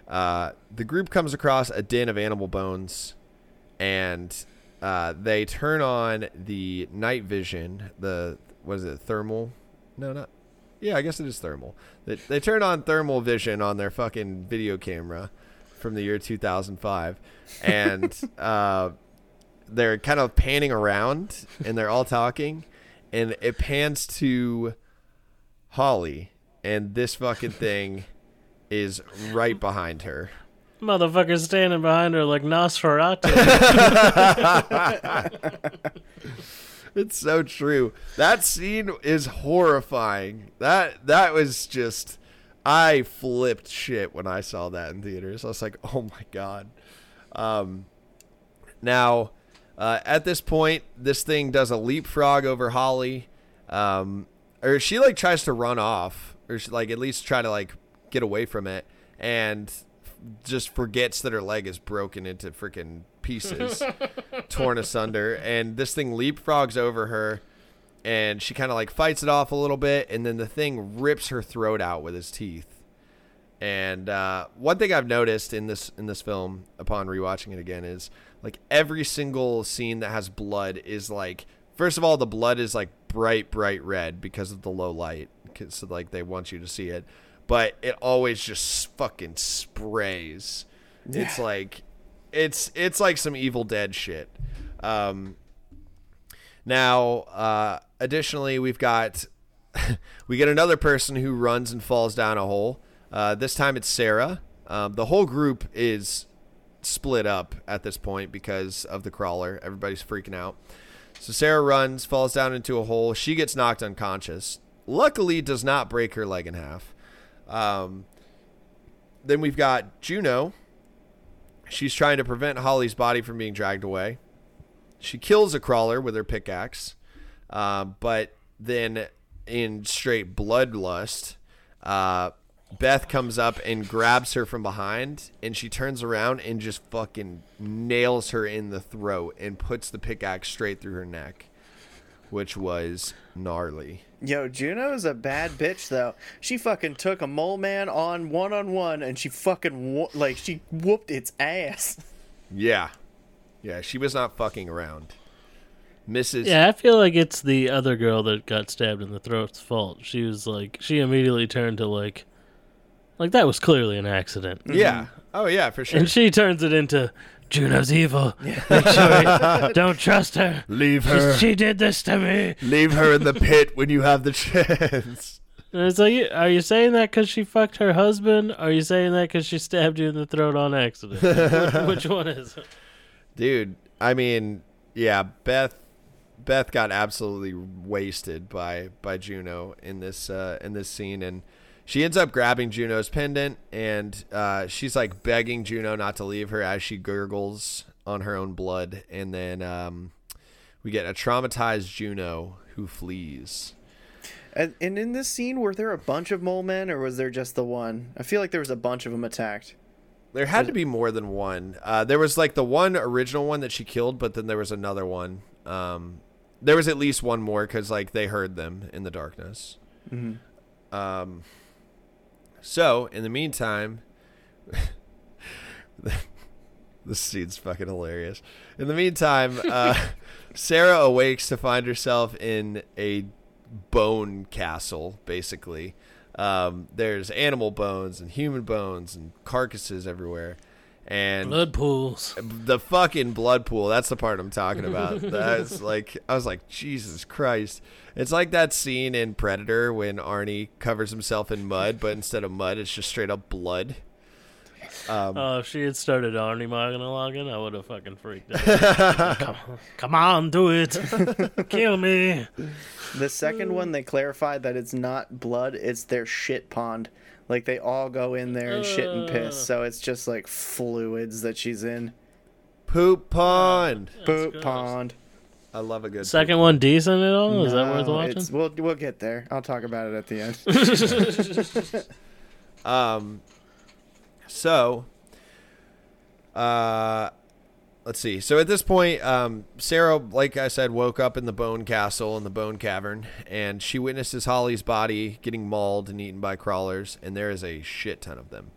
Uh, the group comes across a den of animal bones, and uh, they turn on the night vision. The what is it? Thermal? No, not. Yeah, I guess it is thermal. They, they turn on thermal vision on their fucking video camera from the year 2005, and [LAUGHS] uh, they're kind of panning around, and they're all talking, and it pans to Holly, and this fucking thing is right behind her. Motherfucker's standing behind her like Nosferatu. [LAUGHS] it's so true. That scene is horrifying. That that was just I flipped shit when I saw that in theaters. I was like, "Oh my god." Um now uh, at this point, this thing does a leapfrog over Holly. Um or she like tries to run off or she, like at least try to like get away from it and just forgets that her leg is broken into freaking pieces, [LAUGHS] torn asunder, and this thing leapfrogs over her, and she kind of like fights it off a little bit, and then the thing rips her throat out with his teeth. And uh, one thing I've noticed in this in this film, upon rewatching it again, is like every single scene that has blood is like first of all the blood is like bright bright red because of the low light, so like they want you to see it but it always just fucking sprays. Yeah. It's like it's it's like some Evil Dead shit. Um, now, uh, additionally, we've got [LAUGHS] we get another person who runs and falls down a hole. Uh, this time it's Sarah. Um, the whole group is split up at this point because of the crawler. Everybody's freaking out. So Sarah runs, falls down into a hole. She gets knocked unconscious. Luckily, does not break her leg in half. Um, then we've got Juno. She's trying to prevent Holly's body from being dragged away. She kills a crawler with her pickaxe, uh, but then in straight bloodlust, uh, Beth comes up and grabs her from behind, and she turns around and just fucking nails her in the throat and puts the pickaxe straight through her neck, which was gnarly. Yo, Juno is a bad bitch though. She fucking took a mole man on one on one, and she fucking wo- like she whooped its ass. [LAUGHS] Yeah, yeah, she was not fucking around. Mrs. Yeah, I feel like it's the other girl that got stabbed in the throat's fault. She was like, she immediately turned to like, like that was clearly an accident. Yeah. Mm-hmm. Oh yeah, for sure. And she turns it into Juno's evil. Yeah. Make sure [LAUGHS] don't trust her. Leave her. She, she, did this to me. Leave her in the pit when you have the chance. And it's like, are you saying that because she fucked her husband? Are you saying that because she stabbed you in the throat on accident? which, [LAUGHS] which one is it? Dude, I mean, yeah, Beth. Beth got absolutely wasted by by Juno in this uh, in this scene, and she ends up grabbing Juno's pendant and uh, she's like begging Juno not to leave her as she gurgles on her own blood. And then um, we get a traumatized Juno who flees. And, and in this scene, were there a bunch of mole men or was there just the one? I feel like there was a bunch of them attacked. There had to be more than one. Uh, there was like the one original one that she killed, but then there was another one. Um, there was at least one more because like they heard them in the darkness. Mm-hmm. Um, so, in the meantime, [LAUGHS] this scene's fucking hilarious. In the meantime, uh, [LAUGHS] Sarah awakes to find herself in a bone castle, basically. Um, there's animal bones and human bones and carcasses everywhere and blood pools. The fucking blood pool. That's the part I'm talking about. [LAUGHS] That's like I was like Jesus Christ. It's like that scene in Predator when Arnie covers himself in mud, but instead of mud, it's just straight up blood. Um, oh, if she had started Arnie monologuing, I would have fucking freaked out. [LAUGHS] come, come on, do it. [LAUGHS] Kill me. The second one, they clarified that it's not blood, it's their shit pond. Like they all go in there and shit and piss, so it's just like fluids that she's in. Poop pond. Poop pond. I love a good second one. Decent at all? Is that worth watching? We'll we'll get there. I'll talk about it at the end. [LAUGHS] um. So. Uh, let's see. So at this point, um, Sarah, like I said, woke up in the bone castle in the bone cavern, and she witnesses Holly's body getting mauled and eaten by crawlers, and there is a shit ton of them.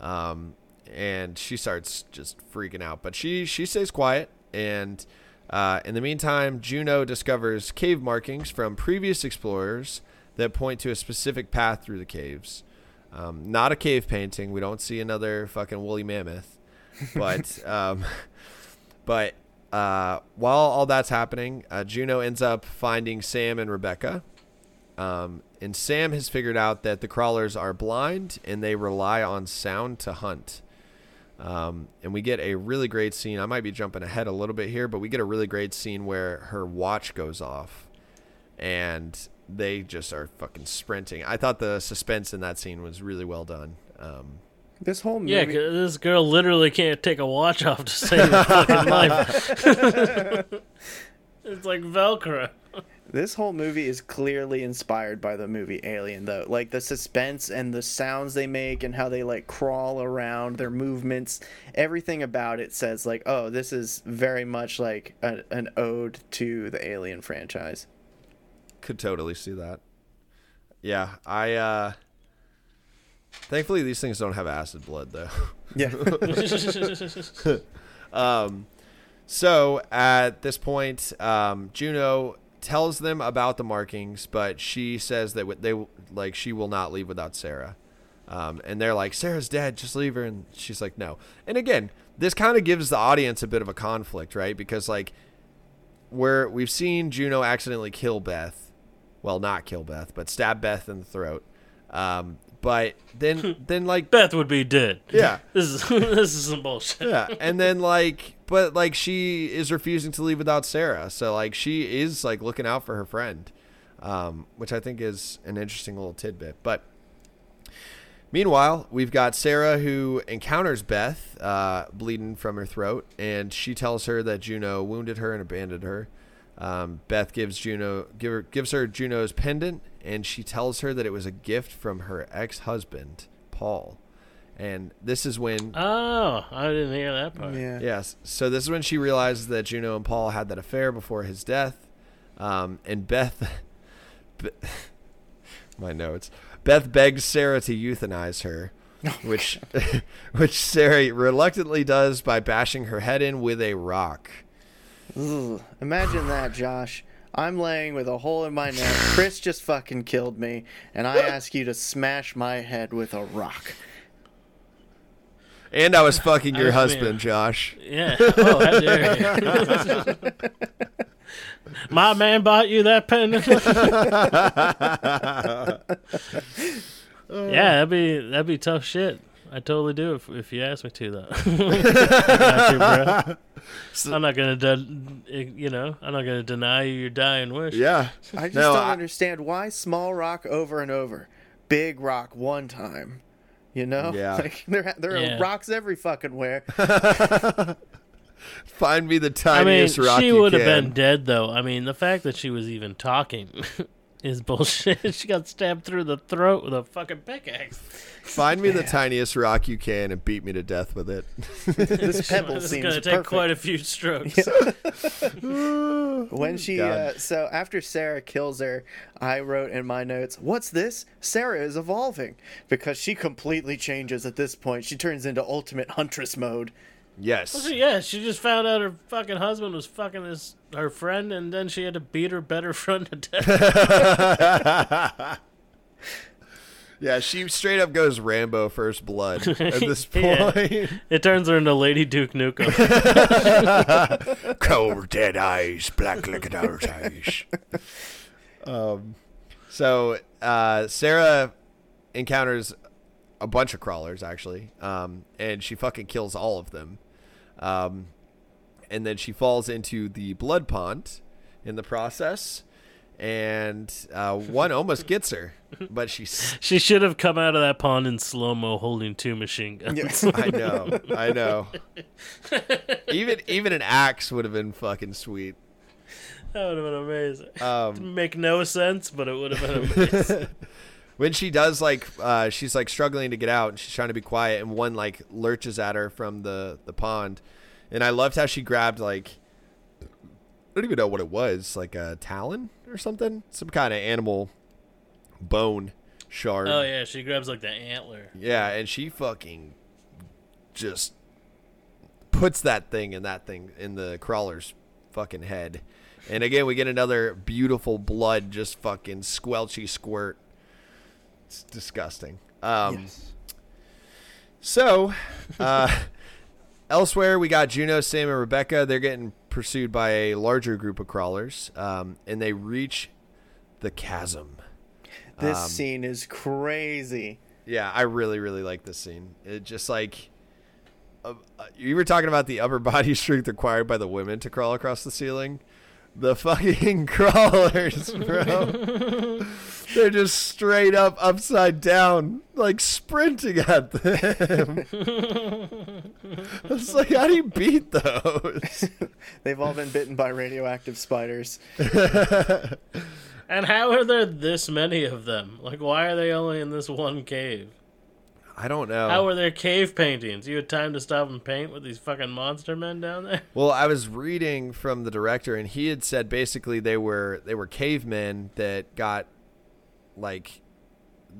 Um, and she starts just freaking out, but she she stays quiet. And uh, in the meantime, Juno discovers cave markings from previous explorers that point to a specific path through the caves. Um, not a cave painting. We don't see another fucking woolly mammoth, but. [LAUGHS] But uh, while all that's happening, uh, Juno ends up finding Sam and Rebecca. Um, and Sam has figured out that the crawlers are blind and they rely on sound to hunt. Um, and we get a really great scene. I might be jumping ahead a little bit here, but we get a really great scene where her watch goes off and they just are fucking sprinting. I thought the suspense in that scene was really well done. Um, This whole movie. Yeah, 'cause this girl literally can't take a watch off to save her fucking life. [LAUGHS] it's like Velcro. This whole movie is clearly inspired by the movie Alien, though. Like the suspense and the sounds they make and how they like crawl around, their movements, everything about it says like, oh, this is very much like a, an ode to the Alien franchise. could totally see that. Yeah, I. uh Thankfully, these things don't have acid blood, though. Yeah. [LAUGHS] [LAUGHS] Um, so at this point, um, Juno tells them about the markings, but she says that they like she will not leave without Sarah. Um, and they're like, Sarah's dead, just leave her. And she's like, no. And again, this kind of gives the audience a bit of a conflict, right? Because like, where we've seen Juno accidentally kill Beth, well, not kill Beth, but stab Beth in the throat. Um, but then, [LAUGHS] then like, Beth would be dead. yeah, [LAUGHS] This is [LAUGHS] this is some bullshit. yeah and then like but like she is refusing to leave without sarah so like she is like looking out for her friend um, which i think is an interesting little tidbit but meanwhile we've got sarah who encounters beth uh, bleeding from her throat and she tells her that juno wounded her and abandoned her um, beth gives juno give her, gives her juno's pendant and she tells her that it was a gift from her ex-husband paul and this is when Oh, I didn't hear that part. yeah. Yes. So this is when she realizes that Juno and Paul had that affair before his death. Um, and Beth, [LAUGHS] my notes. Beth begs Sarah to euthanize her, [LAUGHS] which, [LAUGHS] which Sarah reluctantly does by bashing her head in with a rock. Ugh. Imagine that, Josh. I'm laying with a hole in my neck. Chris just fucking killed me, and I ask you to smash my head with a rock. And I was fucking your I mean- husband, Josh. Yeah. Oh, how dare you? [LAUGHS] My man bought you that pendant. [LAUGHS] yeah, that'd be that'd be tough shit. I totally do if if you ask me to though. I [LAUGHS] [LAUGHS] got you, bro. I'm not gonna, de- eh, you know, I'm not gonna deny you your dying wish. Yeah. I just No, don't I- understand why small rock over and over, big rock one time. You know, Yeah. [LAUGHS] like there there Yeah. are rocks every fucking where. Find me the tiniest I mean, rock she would have been dead though. I mean, the fact that she was even talking is bullshit. [LAUGHS] she got stabbed through the throat with a fucking pickaxe. Find me the tiniest rock you can and beat me to death with it. [LAUGHS] this [LAUGHS] pebble It's seems gonna take perfect. quite a few strokes. When she, uh, so after Sarah kills her, I wrote in my notes, "What's this? Sarah is evolving because she completely changes at this point. She turns into ultimate huntress mode. Yes. So, yeah, she just found out her fucking husband was fucking this her friend, and then she had to beat her better [LAUGHS] friend to death. [LAUGHS] Yeah, she straight up goes Rambo First Blood at [LAUGHS] this Yeah. point. it turns her into Lady Duke Nukem. Cold dead eyes, black like eyes. Um, so uh, Sarah encounters a bunch of crawlers actually, um, and she fucking kills all of them. Um, and then she falls into the blood pond in the process, and uh, [LAUGHS] one almost gets her, but she's [LAUGHS] she should have come out of that pond in slow mo, holding two machine guns. Yes. I know, I know. [LAUGHS] even even an axe would have been fucking sweet. That would have been amazing. Um, Make no sense, but it would have been amazing. when she does like, uh, she's like struggling to get out, and she's trying to be quiet, and one like lurches at her from the the pond, and I loved how she grabbed like, I don't even know what it was, like a talon or something, some kind of animal bone shard. oh yeah, she grabs like the antler. Yeah, and she fucking just puts that thing in that thing in the crawler's fucking head. And again, we get another beautiful blood just fucking squelchy squirt. It's disgusting. Um, yes. So, uh, [LAUGHS] elsewhere, we got Juno, Sam, and Rebecca. They're getting pursued by a larger group of crawlers, um, and they reach the chasm. This Um, scene is crazy. Yeah, I really, really like this scene. It just like uh, you were talking about the upper [LAUGHS] body strength required by the women to crawl across the ceiling. The fucking [LAUGHS] crawlers, bro. They're just straight up, upside down, like sprinting at them. I was like, how do you beat those? [LAUGHS] They've all been bitten by radioactive spiders. [LAUGHS] And how are there this many of them? Like, why are they only in this one cave? I don't know. How were there cave paintings? You had time to stop and paint with these fucking monster men down there? Well, I was reading from the director, and he had said basically they were they were cavemen that got like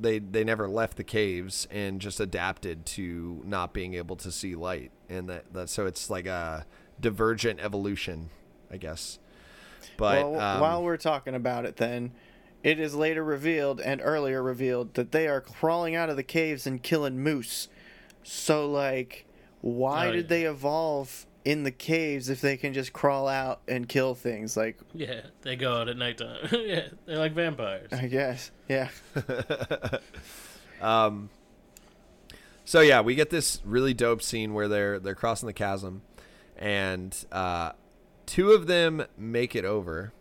they they never left the caves and just adapted to not being able to see light, and that, that so it's like a divergent evolution, I guess. But well, um, while we're talking about it, then it is later revealed and earlier revealed that they are crawling out of the caves and killing moose. So, like, why Oh, did yeah. they evolve in the caves if they can just crawl out and kill things? Like, Yeah, they go out at nighttime. [LAUGHS] yeah, they're like vampires. I guess, yeah. [LAUGHS] um, so yeah, we get this really dope scene where they're they're crossing the chasm, and uh, two of them make it over.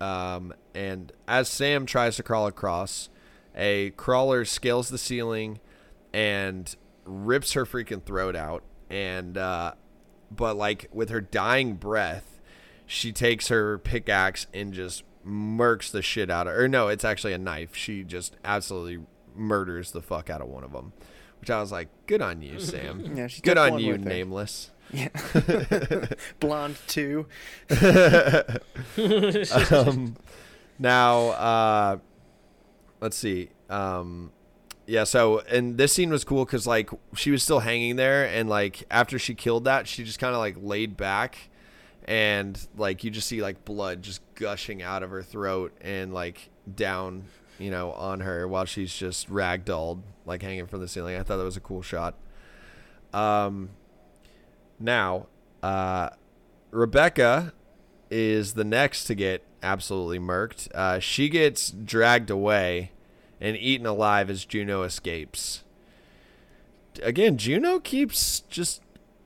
Um, and as Sam tries to crawl across, a crawler scales the ceiling and rips her freaking throat out. And uh, but like with her dying breath, she takes her pickaxe and just murks the shit out of her. Or no, it's actually a knife. She just absolutely murders the fuck out of one of them. Which I was like, good on you, Sam. [LAUGHS] Yeah, good on you, nameless. Yeah. [LAUGHS] Blonde too. [LAUGHS] [LAUGHS] um, now, uh, let's see. Um, yeah, so and this scene was cool because like she was still hanging there, and like after she killed that, she just kind of like laid back, and like you just see like blood just gushing out of her throat and like down, you know, on her while she's just ragdolled, like hanging from the ceiling. I thought that was a cool shot. Um, now, uh, Rebecca is the next to get absolutely murked. Uh, she gets dragged away and eaten alive as Juno escapes. Again, Juno keeps just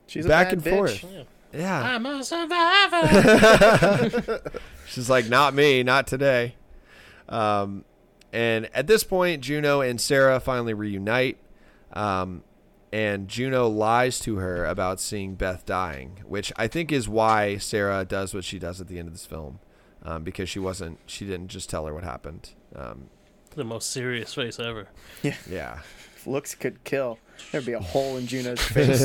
She's back bad and bitch. forth. Yeah. Yeah. I'm a survivor. [LAUGHS] She's like, not me, not today. Um, and at this point, Juno and Sarah finally reunite. Um, and Juno lies to her about seeing Beth dying, which I think is why Sarah does what she does at the end of this film, um, because she wasn't, she didn't just tell her what happened. Um, the most serious face ever. yeah. If [LAUGHS] looks could kill. There'd be a hole in Juno's [LAUGHS] face.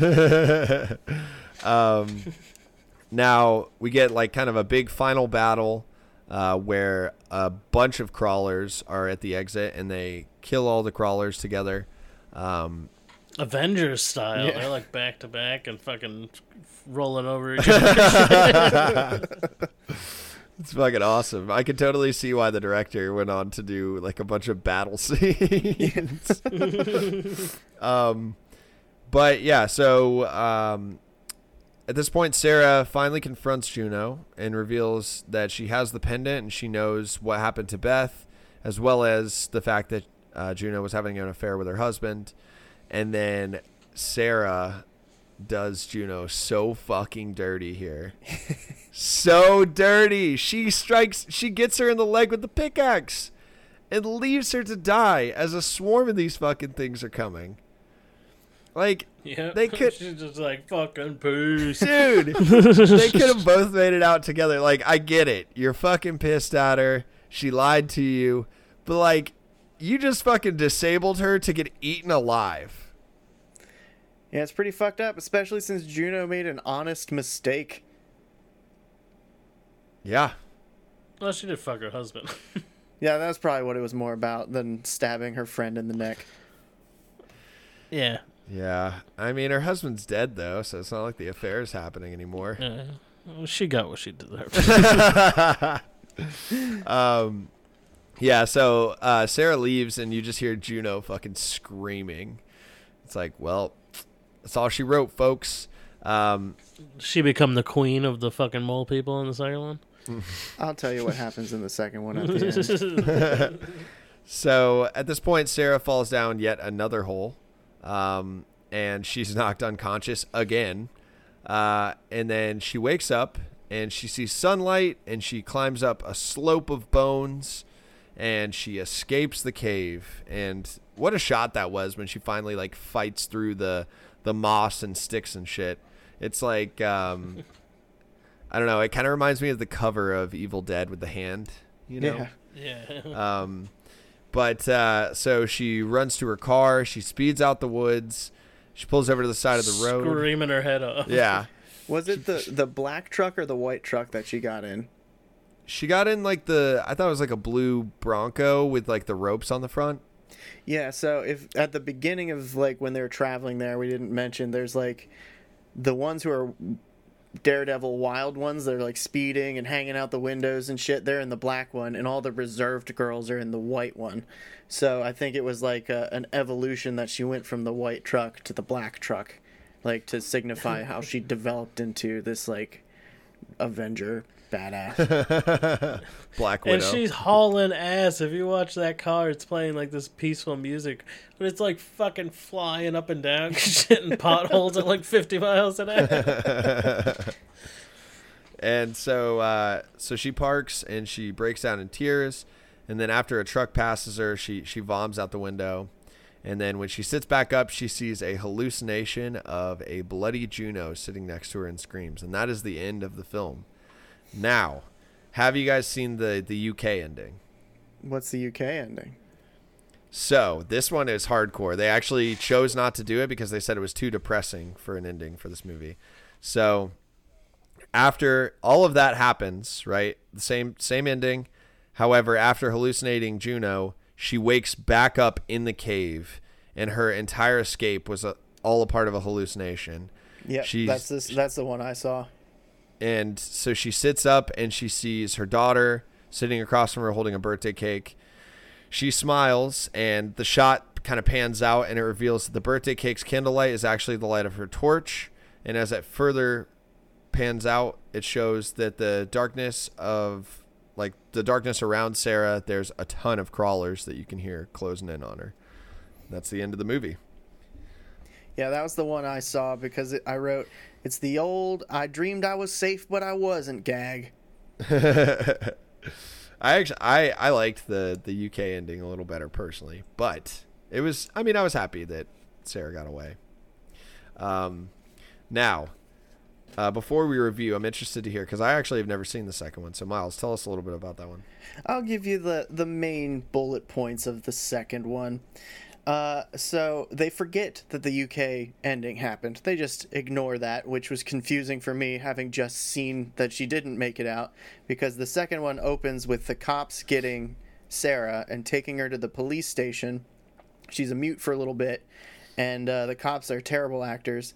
[LAUGHS] um, now we get like kind of a big final battle uh, where a bunch of crawlers are at the exit and they kill all the crawlers together. Um, Avengers style. Yeah. They're like back to back and fucking rolling over each [LAUGHS] other. it's fucking awesome. I could totally see why the director went on to do like a bunch of battle [LAUGHS] scenes. [LAUGHS] um, but yeah, so um, at this point, Sarah finally confronts Juno and reveals that she has the pendant and she knows what happened to Beth, as well as the fact that uh, Juno was having an affair with her husband. And then Sarah does Juno so fucking dirty here. [LAUGHS] so dirty. She strikes, she gets her in the leg with the pickaxe and leaves her to die as a swarm of these fucking things are coming. Like, yeah. They [LAUGHS] could- She's just like fucking peace. dude, [LAUGHS] they could have both made it out together. Like, I get it. You're fucking pissed at her. She lied to you. But, like, you just fucking disabled her to get eaten alive. Yeah, it's pretty fucked up, especially since Juno made an honest mistake. Yeah. Well, she did fuck her husband. [LAUGHS] Yeah, that's probably what it was more about than stabbing her friend in the neck. yeah. Yeah. I mean, her husband's dead, though, so it's not like the affair is happening anymore. yeah. Well, she got what she deserved. [LAUGHS] [LAUGHS] um, yeah, so uh, Sarah leaves, and you just hear Juno fucking screaming. It's like, well, that's all she wrote, folks. Um, she become the queen of the fucking mole people in the second one. [LAUGHS] I'll tell you what happens in the second one at the end. [LAUGHS] so at this point, Sarah falls down yet another hole. Um, and she's [LAUGHS] knocked unconscious again. Uh, and then she wakes up and she sees sunlight and she climbs up a slope of bones and she escapes the cave. And what a shot that was when she finally like fights through the the moss and sticks and shit. It's like um, [LAUGHS] I don't know. It kind of reminds me of the cover of Evil Dead with the hand. You know. Yeah. Yeah. [LAUGHS] Um, but uh, so she runs to her car. She speeds out the woods. She pulls over to the side of the road. Screaming her head off. Yeah. Was it [LAUGHS] the the black truck or the white truck that she got in? She got in like the I thought it was like a blue Bronco with like the ropes on the front. Yeah, so if at the beginning of like when they were traveling there, we didn't mention there's like the ones who are Daredevil wild ones they are like speeding and hanging out the windows and shit. They're in the black one, and all the reserved girls are in the white one. So I think it was like a, an evolution that she went from the white truck to the black truck, like to signify how she [LAUGHS] developed into this like Avenger badass. [LAUGHS] Black Widow. And she's hauling ass. If you watch that car, it's playing like this peaceful music, but it's like fucking flying up and down, [LAUGHS] shitting potholes at like 50 miles an hour. [LAUGHS] and so uh, so she parks and she breaks down in tears and then after a truck passes her she she vomits out the window and then when she sits back up she sees a hallucination of a bloody juno sitting next to her and screams and that is the end of the film now have you guys seen the the uk ending What's the UK ending? so this one is hardcore. They actually chose not to do it because they said it was too depressing for an ending for this movie. So after all of that happens, right? The same same ending. However, after hallucinating Juno, she wakes back up in the cave, and her entire escape was a, all a part of a hallucination. Yeah, She's- that's this. That's the one I saw. And so she sits up and she sees her daughter sitting across from her holding a birthday cake. She smiles and the shot kind of pans out and it reveals that the birthday cake's candlelight is actually the light of her torch. And as it further pans out, it shows that the darkness of like the darkness around Sarah, there's a ton of crawlers that you can hear closing in on her. That's the end of the movie. Yeah, that was the one I saw because it, I wrote, "It's the old I dreamed I was safe, but I wasn't." Gag. [LAUGHS] I actually I I liked the the UK ending a little better personally, but it was I mean I was happy that Sarah got away. Um, now, uh, before we review, I'm interested to hear because I actually have never seen the second one. So Miles, tell us a little bit about that one. I'll give you the the main bullet points of the second one. Uh, so they forget that the UK ending happened. They just ignore that, which was confusing for me, having just seen that she didn't make it out. Because the second one opens with the cops getting Sarah and taking her to the police station. She's a mute for a little bit, and uh, the cops are terrible actors.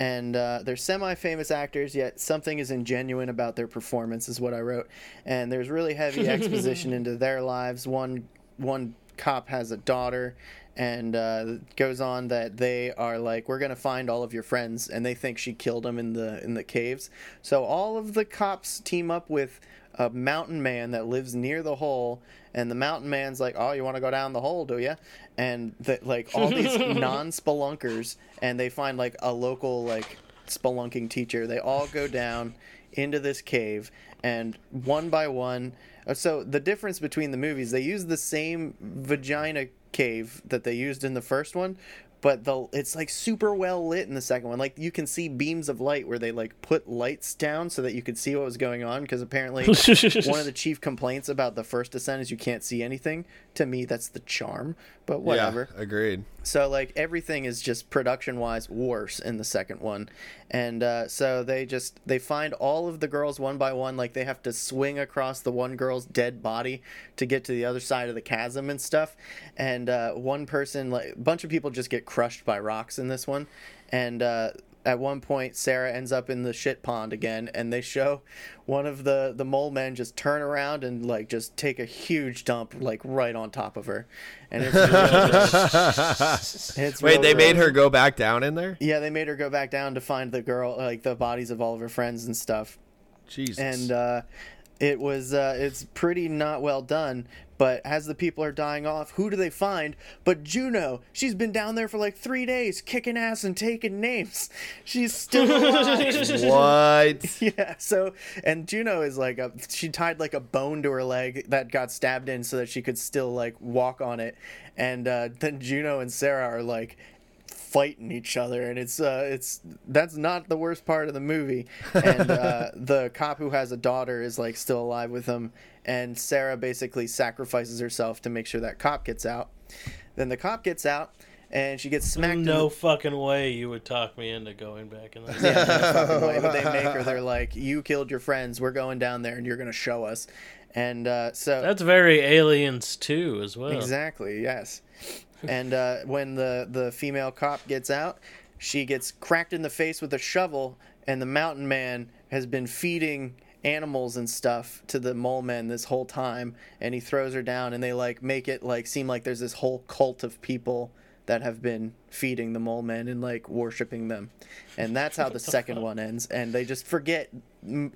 And uh, they're semi-famous actors, yet something is ingenuine about their performance, is what I wrote. And there's really heavy [LAUGHS] exposition into their lives. One one cop has a daughter, and uh, goes on that they are like, "We're gonna find all of your friends," and they think she killed them in the in the caves. So all of the cops team up with a mountain man that lives near the hole, and the mountain man's like, "Oh, you want to go down the hole, do you?" And that like all these [LAUGHS] non-spelunkers, and they find like a local like spelunking teacher. They all go down into this cave, and one by one. uh, So the difference between the movies, they use the same vagina cave that they used in the first one, but the it's like super well lit in the second one. Like you can see beams of light where they like put lights down so that you could see what was going on. Because apparently, [LAUGHS] one of the chief complaints about the first descent is you can't see anything. To me, that's the charm. But whatever. Yeah, agreed. So like everything is just production wise worse in the second one, and uh, so they just they find all of the girls one by one. Like they have to swing across the one girl's dead body to get to the other side of the chasm and stuff. And uh, one person, like a bunch of people, just get crushed by rocks in this one. And uh, at one point, Sarah ends up in the shit pond again, and they show one of the the mole men just turn around and like just take a huge dump like right on top of her, and it's [LAUGHS] real. It's Wait, real they made her go back down in there? Yeah, they made her go back down to find the girl, like the bodies of all of her friends and stuff. Jesus. And uh, it was uh, it's pretty not well done But as the people are dying off, who do they find? But Juno. She's been down there for like three days, kicking ass and taking names. [LAUGHS] She's still alive. [LAUGHS] What? [LAUGHS] yeah. So, and Juno is like a. She tied like a bone to her leg that got stabbed in so that she could still like walk on it. And uh, then Juno and Sarah are like fighting each other and it's uh it's that's not the worst part of the movie and uh the cop who has a daughter is like still alive with him and sarah basically sacrifices herself to make sure that cop gets out then the cop gets out and she gets smacked no the- fucking way you would talk me into going back in there. [LAUGHS] yeah, no fucking way. But they make her. They're like, "You killed your friends. We're going down there, and you're gonna show us." And uh, so That's very Aliens too, as well. Exactly. Yes. And uh, when the the female cop gets out, she gets cracked in the face with a shovel, and the mountain man has been feeding animals and stuff to the mole men this whole time, and he throws her down, and they like make it like seem like there's this whole cult of people that have been feeding the mole men and like worshiping them, and that's how [LAUGHS] the second one ends. And they just forget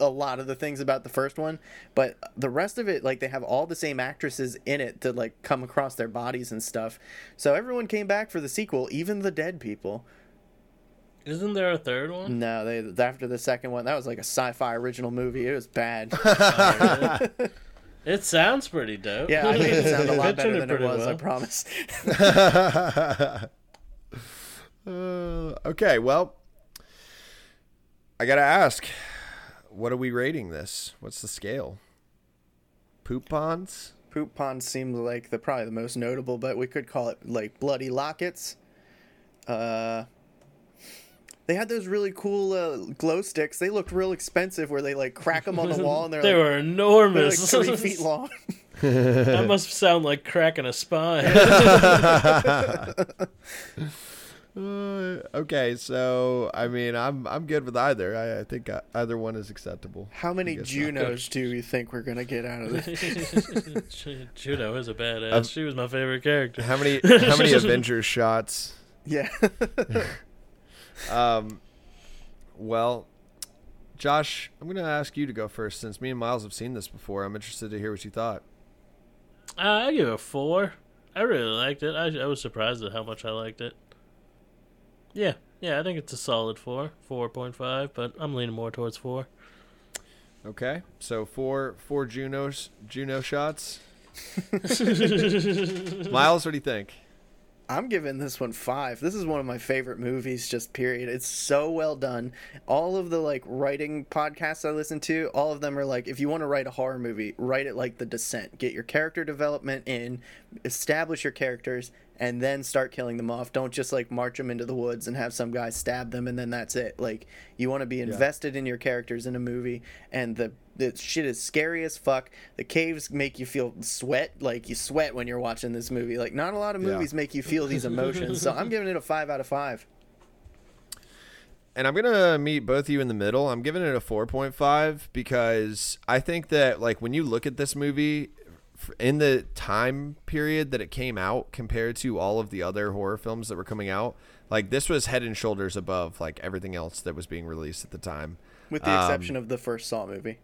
a lot of the things about the first one, but the rest of it, like they have all the same actresses in it to like come across their bodies and stuff. So everyone came back for the sequel, even the dead people. Isn't there a third one? No, they after the second one, that was like a sci-fi original movie. It was bad. [LAUGHS] [LAUGHS] It sounds pretty dope. yeah, I made it sound a lot better than it pretty was. I promise. [LAUGHS] Uh, okay, well, I gotta ask, what are we rating this? What's the scale? Poop ponds? Poop ponds seemed like the probably the most notable, but we could call it like bloody lockets. Uh, they had those really cool uh, glow sticks. They looked real expensive, where they like crack them on the wall and they're [LAUGHS] They like, were they're like enormous. three [LAUGHS] feet long. that must sound like cracking a spine. [LAUGHS] Uh, okay, so I mean, I'm I'm good with either. I, I think uh, either one is acceptable. How many. Junos do you think we're gonna get out of this? Juno is a badass. Um, she was my favorite character. How many how many Avengers shots? Yeah. Um, well, Josh, I'm gonna ask you to go first since me and Miles have seen this before. I'm interested to hear what you thought. Uh, I give it a four. I really liked it. I, I was surprised at how much I liked it. Yeah, yeah, I think it's a solid four, four point five, but I'm leaning more towards four. Okay, so four four Junos Juno shots. [LAUGHS] Miles, what do you think? I'm giving this one five. This is one of my favorite movies, just period. It's so well done. All of the like writing podcasts I listen to, all of them are like, if you want to write a horror movie, write it like The Descent. Get your character development in, establish your characters, and then start killing them off. Don't just like march them into the woods and have some guy stab them and then that's it. Like you want to be invested in your characters in a movie, and the the shit is scary as fuck. The caves make you feel sweat, like you sweat when you're watching this movie. Like not a lot of Yeah. movies make you feel these emotions. so I'm giving it a five out of five. And I'm gonna meet both of you in the middle. I'm giving it a 4.5 because I think that like when you look at this movie in the time period that it came out compared to all of the other horror films that were coming out, like this was head and shoulders above like everything else that was being released at the time. With the Um, exception of the first Saw movie.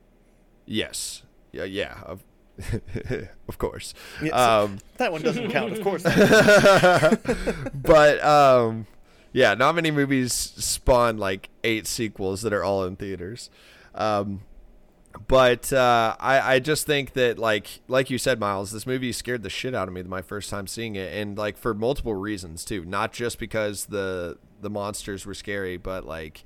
Yes. Yeah. Yeah. Of, [LAUGHS] of course. Yeah, so- Um, That one doesn't count, of course. [LAUGHS] but um, yeah, not many movies spawn like eight sequels that are all in theaters. Um, but uh, I I just think that like like you said, Miles, this movie scared the shit out of me my first time seeing it, and like for multiple reasons too. Not just because the the monsters were scary, but like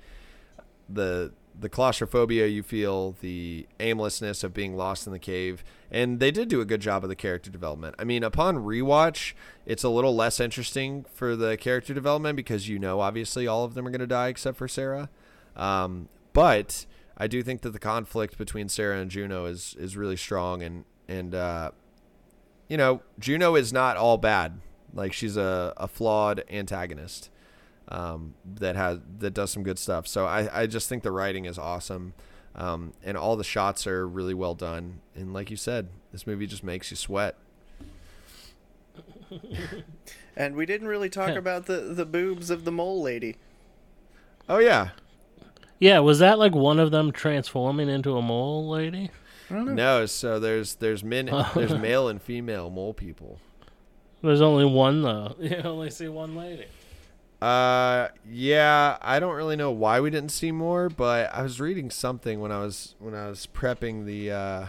the the claustrophobia you feel, the aimlessness of being lost in the cave, and they did do a good job of the character development. I mean, upon rewatch, it's a little less interesting for the character development because you know obviously all of them are going to die except for Sarah. Um, but I do think that the conflict between Sarah and Juno is is really strong, and and uh, you know Juno is not all bad. Like she's a, a flawed antagonist um, that has that does some good stuff. So I, I just think the writing is awesome, um, and all the shots are really well done. And like you said, this movie just makes you sweat. [LAUGHS] and we didn't really talk about the, the boobs of the mole lady. Oh yeah, Yeah, was that like one of them transforming into a mole lady? I don't know. No, so there's there's men [LAUGHS] there's male and female mole people. There's only one though. [LAUGHS] You only see one lady. Uh, yeah, I don't really know why we didn't see more, but I was reading something when I was when I was prepping the uh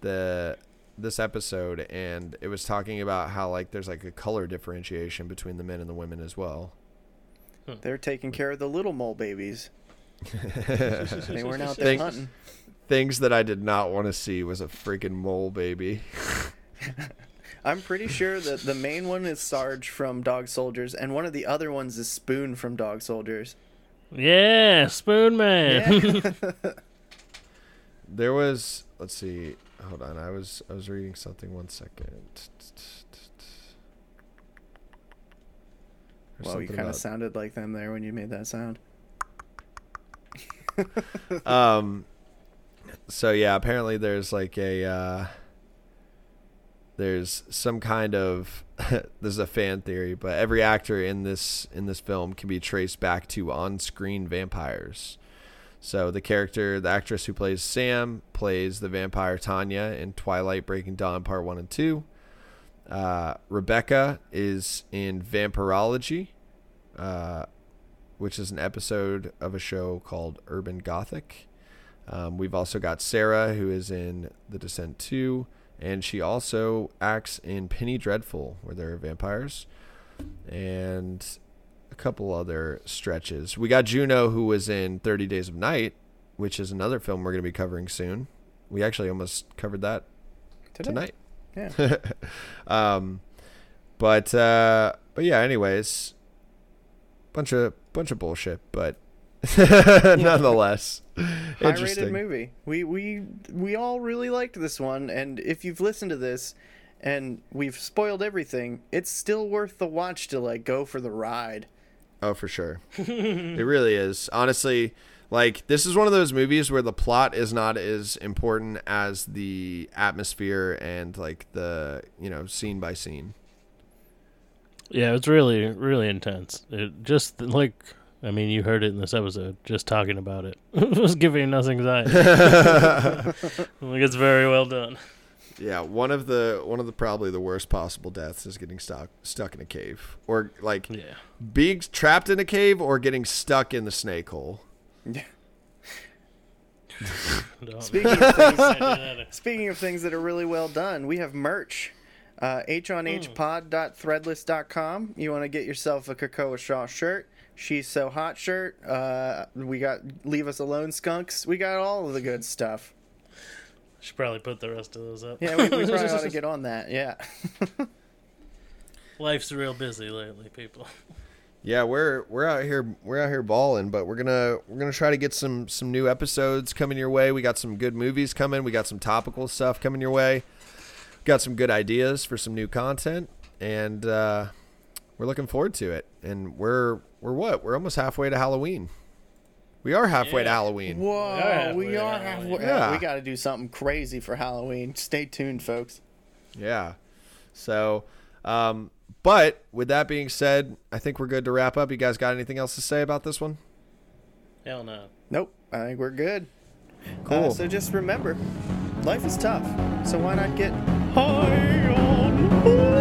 the this episode, and it was talking about how like there's like a color differentiation between the men and the women as well. They're taking care of the little mole babies. [LAUGHS] They weren't out there Thank- hunting. Things that I did not want to see was a freaking mole baby. [LAUGHS] I'm pretty sure that the main one is Sarge from Dog Soldiers, and one of the other ones is Spoon from Dog Soldiers. Yeah, Spoon Man. Yeah. [LAUGHS] There was let's see, hold on, I was I was reading something one second. There's well, you kind of sounded like them there when you made that sound. [LAUGHS] um so yeah apparently there's like a uh there's some kind of [LAUGHS] this is a fan theory but every actor in this in this film can be traced back to on-screen vampires. So the character the actress who plays sam plays the vampire tanya in twilight breaking dawn part 1 and 2 uh, rebecca is in vampirology uh, which is an episode of a show called Urban Gothic. Um, we've also got Sarah, who is in The Descent 2, and she also acts in Penny Dreadful, where there are vampires, and a couple other stretches. We got Juno, who was in 30 Days of Night, which is another film we're going to be covering soon. We actually almost covered that Today. tonight. Yeah. [LAUGHS] um, but uh, but yeah. Anyways, bunch of bunch of bullshit, but [LAUGHS] nonetheless, [LAUGHS] High-rated movie. We we we all really liked this one, and if you've listened to this, and we've spoiled everything, it's still worth the watch to like go for the ride. Oh, for sure. [LAUGHS] it really is. Honestly, like this is one of those movies where the plot is not as important as the atmosphere and like the you know scene by scene. yeah, it's really really intense. It just like I mean, you heard it in this episode. Just talking about it [LAUGHS] was giving us [LAUGHS] anxiety. [LAUGHS] like it's very well done. Yeah, one of the one of the probably the worst possible deaths is getting stuck stuck in a cave or like Yeah. being trapped in a cave or getting stuck in the snake hole. Don't- Speaking of things, Yeah. speaking of things that are really well done, we have merch. Uh, honhpod.threadless.com. You want to get yourself a Cocoa Shaw shirt, She's So Hot shirt. Uh, we got Leave Us Alone skunks. We got all of the good stuff. Should probably put the rest of those up. Yeah, we, we probably ought to [LAUGHS] get on that. Yeah. [LAUGHS] Life's real busy lately, people. Yeah, we're we're out here we're out here balling, but we're gonna we're gonna try to get some some new episodes coming your way. We got some good movies coming. We got some topical stuff coming your way. Got some good ideas for some new content, and uh, we're looking forward to it. And we're we're what? We're almost halfway to Halloween. We are halfway to Halloween. Whoa, halfway we are halfway. Yeah. We got to do something crazy for Halloween. Stay tuned, folks. Yeah. So, um, but with that being said, I think we're good to wrap up. You guys got anything else to say about this one? Hell no. Nope, I think we're good. Cool. Uh, so just remember, life is tough. So why not get high on?